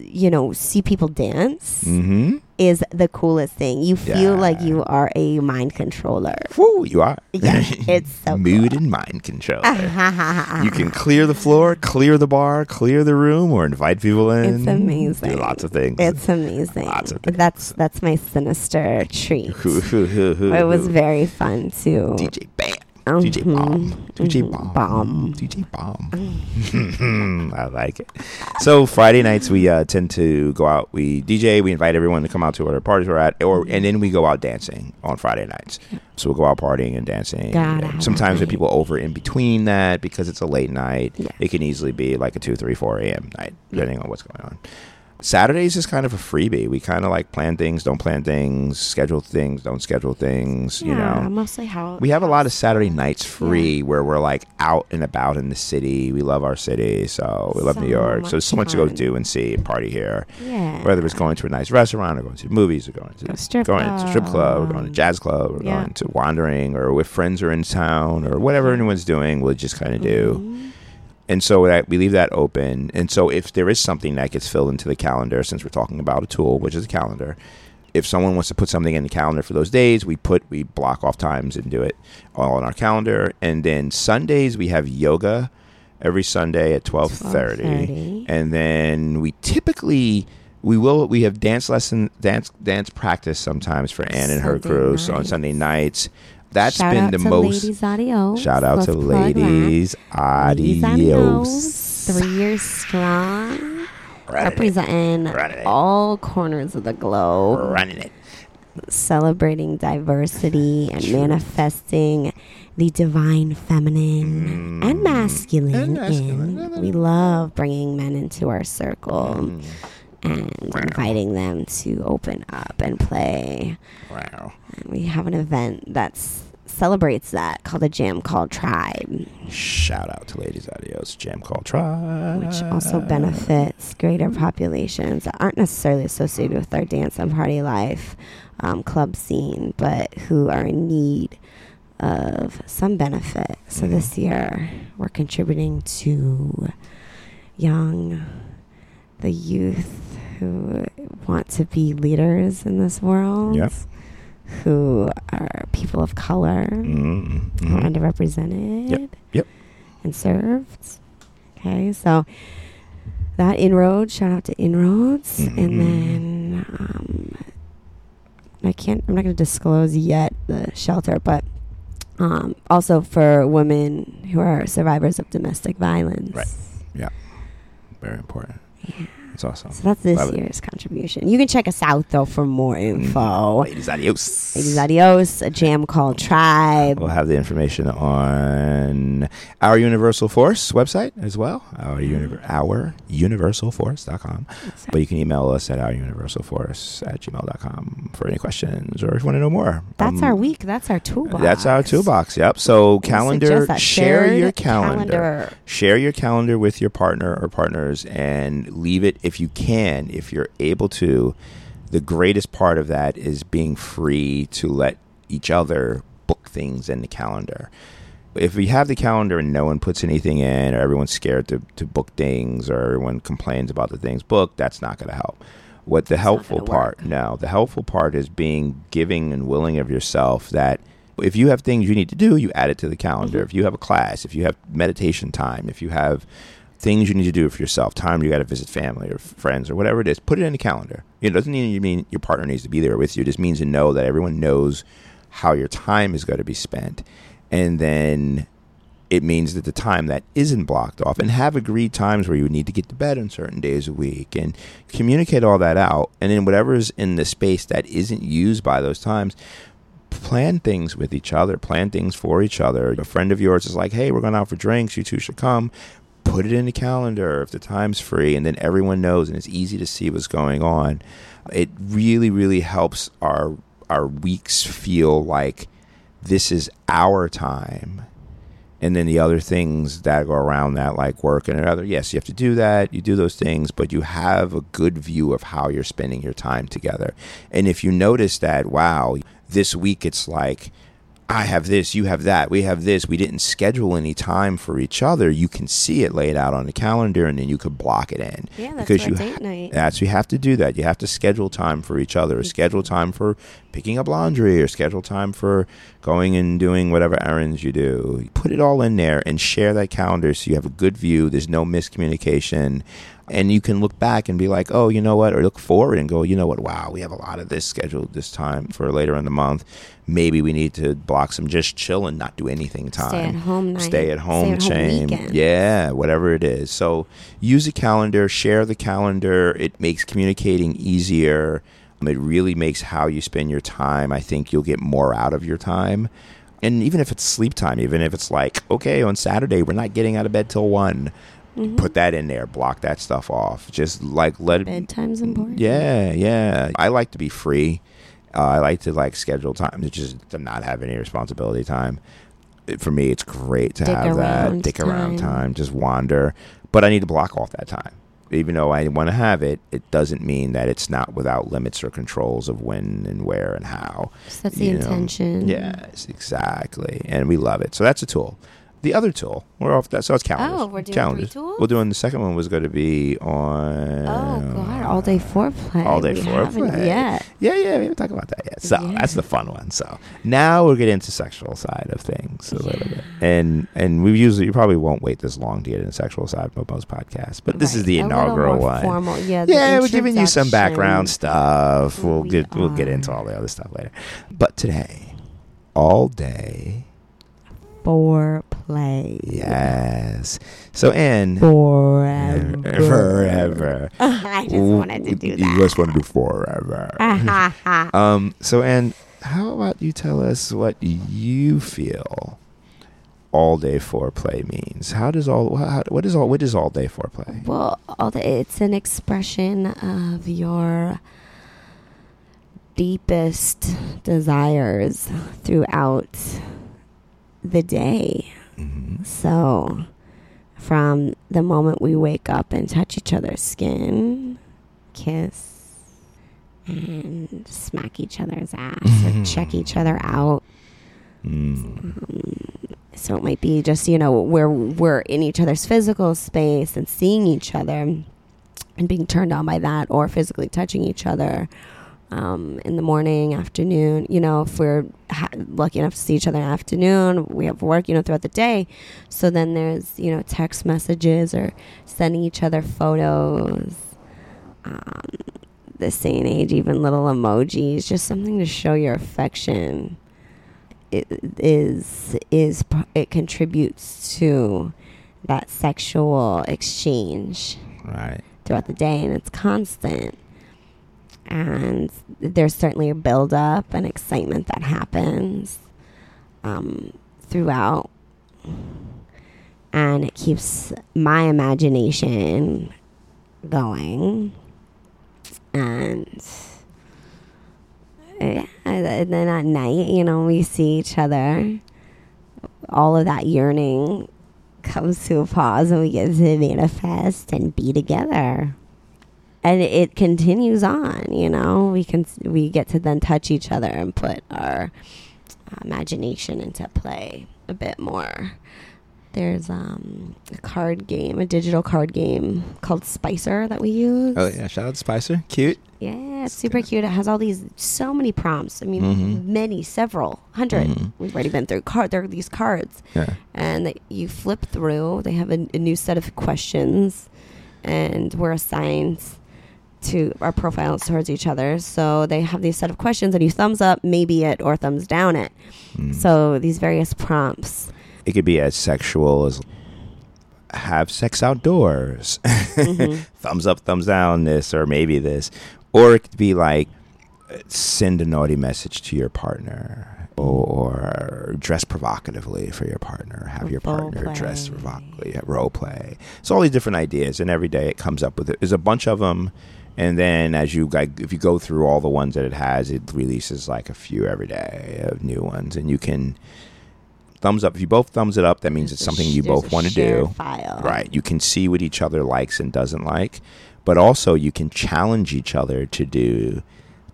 you, know, see people dance Mm-hmm. is the coolest thing. You feel like you are a mind controller. Woo, you are. Yeah, it's so Mood cool. and mind control. you can clear the floor, clear the bar, clear the room, or invite people in. It's amazing. Do lots of things. It's amazing. Lots of things. That's that's my sinister treat. It was very fun too. DJ Bam. DJ. Bomb. DJ. Bomb. Bomb. DJ Bomb. I like it. So Friday nights we uh, tend to go out. We DJ. We invite everyone to come out to whatever parties we're at, or mm-hmm. and then we go out dancing on Friday nights. So we'll go out partying and dancing. Gotta have Sometimes with people over in between that because it's a late night. Yeah. It can easily be like a two, three, four a.m. night, depending on what's going on. Saturdays is kind of a freebie. We kind of like plan things, don't plan things, schedule things, don't schedule things. You know, mostly how we have a lot of Saturday nights free where we're like out and about in the city. We love our city, so we love So New York. So there's so much much to go do and see and party here. yeah. Whether it's going to a nice restaurant or going to movies or going to Go strip going to a strip club or going to club. jazz club or Yeah. going to wandering or with friends are in town or whatever anyone's doing, we'll just kind of do. Mm-hmm. And so that we leave that open. And so if there is something that gets filled into the calendar, since we're talking about a tool, which is a calendar, if someone wants to put something in the calendar for those days, we put we block off times and do it all on our calendar. And then Sundays we have yoga every Sunday at twelve thirty. 12:30. And then we typically we will we have dance lesson dance dance practice sometimes for Ann and her Sunday crew. So on. Sunday nights. That's Shout been out the to most Ladies Adios. shout out Let's to plug that. ladies. Ladies Adios. Three years strong. Running representing Running all corners of the globe, Running it. celebrating diversity and manifesting the divine feminine and masculine. Mm. And masculine. in. We love bringing men into our circle Mm. And inviting them to open up and play. Wow. And we have an event that's celebrates that called the Jam Called Tribe, Shout out to Ladies Adios Jam Call Tribe. which also benefits greater populations that aren't necessarily associated with our dance and party life um, club scene, but who are in need of some benefit. So Mhm. this year, we're contributing to young, the youth who want to be leaders in this world. Yep. Who are people of color, Mm, who are mhm. underrepresented Yep. and served. Okay, so that inroad, shout out to inroads, Mhm. and then um, I can't. I'm not going to disclose yet the shelter, but um, also for women who are survivors of domestic violence. Right. Yeah. Very important. Yeah. It's awesome. So that's this Love it. year's contribution. You can check us out though for more info. Ladies Adios. Ladies Adios, a jam called Tribe. We'll have the information on our Universal Force website as well. Our, univer- our universalforce.com. But you can email us at our universalforce at gmail.com for any questions or if you want to know more. That's Um, our week. That's our toolbox. That's our toolbox. Yep. So calendar, share your calendar. calendar. Share your calendar with your partner or partners and leave it if you can, if you're able to. The greatest part of that is being free to let each other book things in the calendar. If we have the calendar and no one puts anything in, or everyone's scared to, to book things, or everyone complains about the things booked, that's not going to help. What the not helpful part, no, the helpful part is being giving and willing of yourself that if you have things you need to do, you add it to the calendar. Mhm. If you have a class, if you have meditation time, if you have things you need to do for yourself, time you got to visit family or friends or whatever it is, put it in the calendar. It doesn't mean you mean your partner needs to be there with you. It just means to know that everyone knows how your time is going to be spent, and then it means that the time that isn't blocked off and have agreed times where you need to get to bed on certain days a week and communicate all that out. And then whatever's in the space that isn't used by those times plan things with each other plan things for each other. A friend of yours is like hey we're going out for drinks. You two should come put it in the calendar if the time's free and then everyone knows and it's easy to see what's going on. It really really helps our our weeks feel like this is our time and then the other things that go around that like work and other yes you have to do that you do those things but you have a good view of how you're spending your time together. And if you notice that wow this week it's like I have this, you have that, we have this. We didn't schedule any time for each other. You can see it laid out on the calendar, and then you could block it in. Yeah, that's because you date night. that's you have to do that. You have to schedule time for each other. Mm-hmm. Schedule time for picking up laundry, or schedule time for going and doing whatever errands you do. Put it all in there and share that calendar so you have a good view. There's no miscommunication. And you can look back and be like, oh, you know what? Or look forward and go, you know what? Wow, we have a lot of this scheduled this time for later in the month. Maybe we need to block some just chill and not do anything time Stay at home night. stay at home Stay at home chain. Yeah, whatever it is. So use a calendar, share the calendar. It makes communicating easier. Um, It really makes how you spend your time. I think you'll get more out of your time. And even if it's sleep time, even if it's like, okay, on Saturday, we're not getting out of bed till one, Mhm. put that in there, block that stuff off. Just like let it Bedtime's important. yeah, yeah. I like to be free. Uh, I like to like schedule time to just to not have any responsibility time. It- For me, it's great to Dick have that dick around time. time, just wander. But I need to block off that time. Even though I want to have it, it doesn't mean that it's not without limits or controls of when and where and how. So that's the know. intention. Yes, exactly. And we love it. So that's a tool. The other tool, we're off that. So it's calendars. Oh, we're doing calendars. three tools? We're doing the second one was going to be oh, on. Oh God, all day foreplay. All day We foreplay. yet. Yeah, yeah, we haven't talked about that yet. So Yeah. that's the fun one. So now we'll get into sexual side of things a little bit, and and we usually you probably won't wait this long to get into sexual side of most podcasts, but this is the inaugural one. Formal. Yeah. Yeah, we're giving you some background stuff. We'll We get we'll get into all the other stuff later. But today, all day, Foreplay. Play. Yes. So, Anne, Forever. forever. I just wanted to do that. You just want to do forever. um. So, Anne, how about you tell us what you feel all day foreplay means? How does all how, what is all what is all day foreplay? Well, all the, it's an expression of your deepest desires throughout the day. So, from the moment we wake up and touch each other's skin, kiss, and smack each other's ass or check each other out. Mm. So it might be just, you know, where we're in each other's physical space and seeing each other and being turned on by that or physically touching each other um, in the morning, afternoon. You know, if we're ha- lucky enough to see each other in the afternoon, we have work, you know, throughout the day. So then there's, you know, text messages or sending each other photos. Um, this day and age, even little emojis, just something to show your affection it is is it contributes to that sexual exchange Right. throughout the day and it's constant and there's certainly a buildup and excitement that happens um, throughout and it keeps my imagination going and yeah, and then at night, you know, we see each other. All of that yearning comes to a pause, and we get to manifest and be together. And it continues on, you know. We can we get to then touch each other and put our imagination into play a bit more. There's um, a card game, a digital card game called Spicer that we use. Oh yeah, shout out to Spicer. Cute. Yeah, it's super cute. It has all these so many prompts. I mean, Mhm. many, several, 100 Mhm. We've already been through. Card. There are these cards, Yeah. and that you flip through. They have a, a new set of questions, and we're assigned to our profiles towards each other. So they have these set of questions, and you thumbs up, maybe it, or thumbs down it. Mm. So these various prompts. it could be as sexual as have sex outdoors. Mhm. thumbs up, thumbs down, this or maybe this. Or it could be like send a naughty message to your partner or dress provocatively for your partner. Have your partner dress provocatively, role play. So all these different ideas, and every day it comes up with it. There's a bunch of them, and then as you like, if you go through all the ones that it has, it releases like a few every day of new ones, and you can thumbs up. If you both thumbs it up, that means it's There's a something sh- you both want to do. File. Right. You can see what each other likes and doesn't like, but also you can challenge each other to do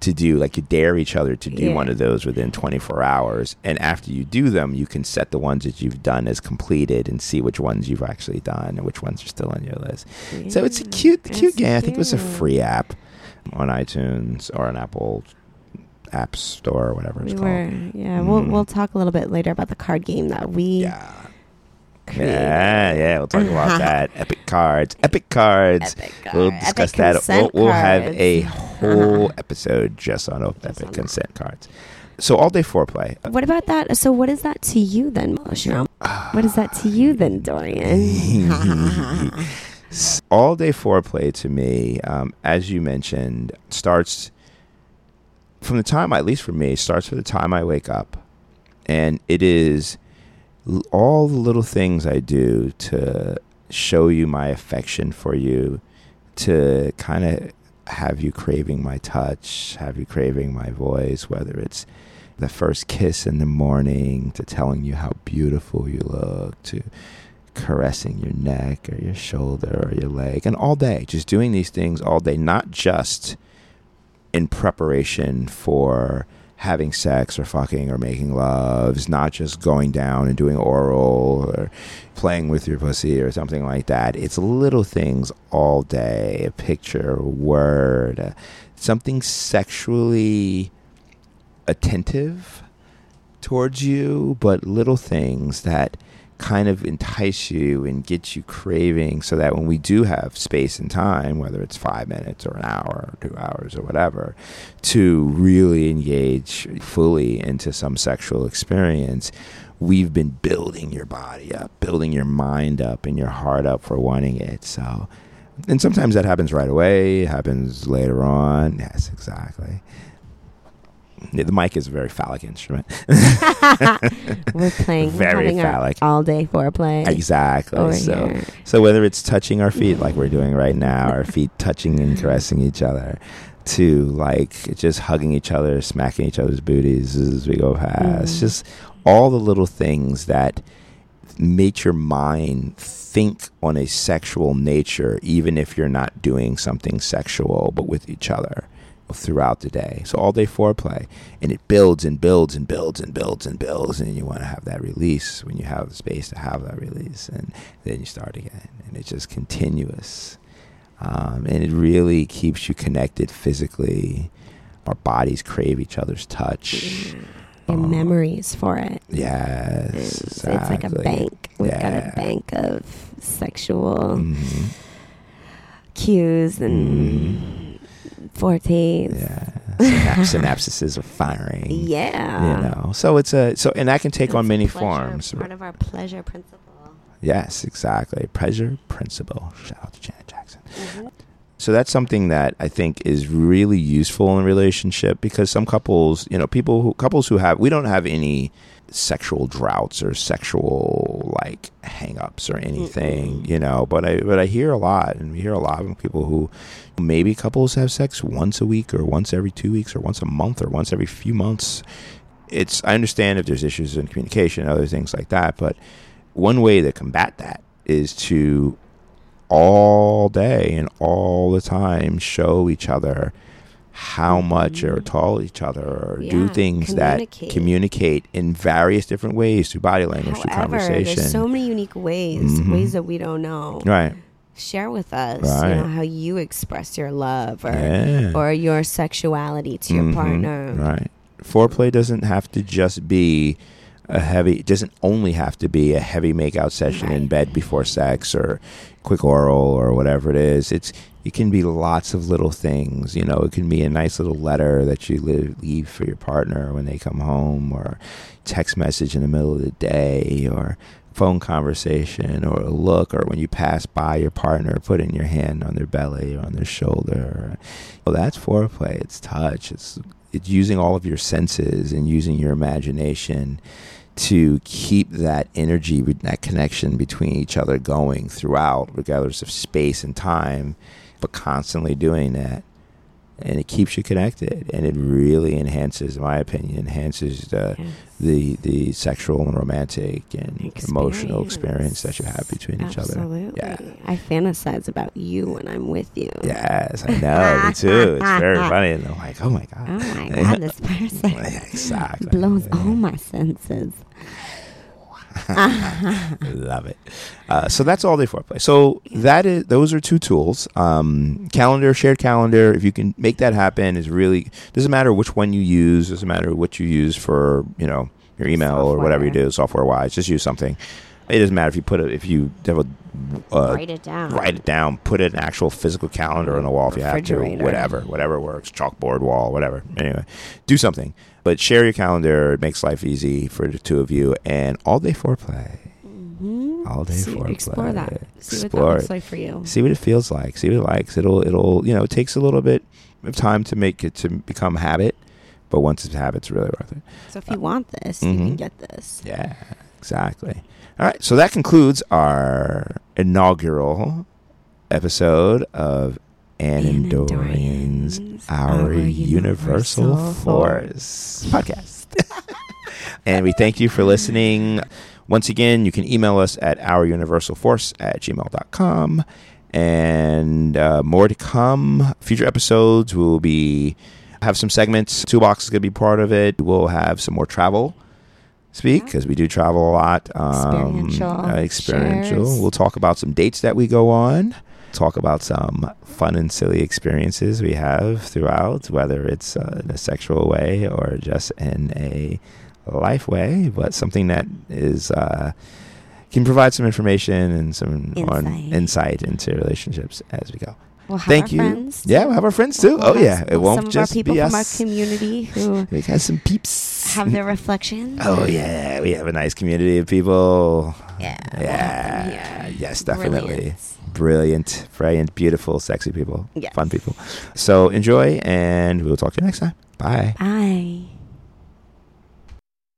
to do like you dare each other to do Yeah. one of those within 24 hours and after you do them you can set the ones that you've done as completed and see which ones you've actually done and which ones are still on your list so it's a Yeah, cute cute it's game i think it was a free app on itunes or an apple app store or whatever it's We called were, yeah. We'll Mm. we'll talk a little bit later about the card game that we yeah yeah yeah we'll talk about that epic cards epic cards Epic We'll discuss epic that. We'll, we'll have a whole episode just on Just epic on that. consent cards. So all day foreplay. What about that? So, what is that to you then, Shram? What is that to you then, Dorian? all day foreplay to me, um, as you mentioned, starts from the time, at least for me, starts from the time I wake up, and it is all the little things I do to show you my affection for you, to kind of have you craving my touch, have you craving my voice, whether it's the first kiss in the morning, to telling you how beautiful you look, to caressing your neck or your shoulder or your leg, and all day, just doing these things all day, not just in preparation for having sex or fucking or making love. It's not just going down and doing oral or playing with your pussy or something like that. It's little things all day a picture, a word, uh, something sexually attentive towards you, but little things that kind of entice you and get you craving so that when we do have space and time, whether it's five minutes or an hour or two hours or whatever, to really engage fully into some sexual experience, we've been building your body up, building your mind up and your heart up for wanting it. So, and sometimes that happens right away, it happens later on. Yes, exactly. Yeah, the mic is a very phallic instrument. We're playing, we're Very phallic. all day foreplay. exactly. Over so, here. so whether it's touching our feet like we're doing right now, our feet touching and caressing each other, to like just hugging each other, smacking each other's booties as we go past, Mhm. just all the little things that make your mind think on a sexual nature, even if you're not doing something sexual, but with each other throughout the day. So all day foreplay, and it builds and builds and builds and builds and builds, and you want to have that release when you have the space to have that release, and then you start again, and it's just continuous, um, and it really keeps you connected physically. Our bodies crave each other's touch. Your Oh. memories for it. Yes, It's, it's like a bank. We've got a bank of sexual Mhm. cues and fortes. Yeah, synapses are firing. Yeah. you know. So it's a so, and that can take on many pleasure, forms. Part of our pleasure principle. Yes, exactly. Pleasure principle. Shout out to Janet Jackson. Mm-hmm. So that's something that I think is really useful in a relationship because some couples, you know, people who couples who have we don't have any sexual droughts or sexual like hang-ups or anything, Mm-mm. you know, but I but I hear a lot and we hear a lot of people who maybe couples have sex once a week or once every 2 weeks or once a month or once every few months. It's I understand if there's issues in communication and other things like that, but one way to combat that is to all day and all the time show each other how much or Mhm. tell each other or do Yeah, things that communicate. communicate in various different ways through body language, through conversation. there's so many unique ways, Mhm. ways that we don't know. right. Share with us, Right. you know, how you express your love or Yeah. or your sexuality to your Mhm. partner. Right. Foreplay doesn't have to just be a heavy. It doesn't only have to be a heavy makeout session in bed before sex or quick oral or whatever it is. It's it can be lots of little things. You know, it can be a nice little letter that you leave for your partner when they come home, or text message in the middle of the day, or phone conversation, or a look, or when you pass by your partner, putting your hand on their belly or on their shoulder. Well, that's foreplay. It's touch. It's it's using all of your senses and using your imagination to keep that energy, that connection between each other going throughout, regardless of space and time, but constantly doing that. And it keeps you connected, and it really enhances, in my opinion, enhances the Yes. the the sexual and romantic and emotional Experience. experience that you have between each other. Absolutely. Yeah. I fantasize about you when I'm with you. Yes, I know. me too. It's very funny, and I'm like, oh my god. Oh my god, this person exactly. blows all my senses. Love it. Uh, so that's all day foreplay. So that is those are two tools. Um, calendar, shared calendar. If you can make that happen, is really doesn't matter which one you use. Doesn't matter what you use for you know your email or whatever you do software wise. Just use something. It doesn't matter if you put it if you have a uh, Write it down. write it down, put an actual physical calendar on the wall if you have to, whatever, whatever works, chalkboard wall, whatever. Anyway, do something, but share your calendar. It makes life easy for the two of you, and all day foreplay, Mhm. all day See- foreplay. Explore that. See what Explore that looks it. like for you. See what it feels like. See what it likes. It'll, it'll, you know, it takes a little bit of time to make it to become habit, but once it's habit, it's really worth it. So if you want this, you can Mhm. get this. Yeah, exactly. All right, so that concludes our inaugural episode of Ann and Dorian's Dorian's Our, Universal, Force podcast. and we thank you for listening. Once again, you can email us at ouruniversalforce at gmail.com. And uh, more to come. Future episodes will be have some segments. Toolbox is going to be part of it. We'll have some more travel speak because we do travel a lot. Um, Experiential uh, experiential. shares. We'll talk about some dates that we go on. Talk about some fun and silly experiences we have throughout, whether it's uh, in a sexual way or just in a life way, but something that is uh, can provide some information and some Insight. insight into relationships as we go. We'll have Thank you. Friends Yeah, we'll have our friends too. We'll oh yeah, it won't some just of our people be from our community who We got some peeps. have their reflections. Oh yeah, we have a nice community of people. Yeah. Yeah. Yeah. Yes, definitely. Brilliant. Brilliant, brilliant, beautiful, sexy people. Yes. Fun people. So enjoy, and we'll talk to you next time. Bye. Bye.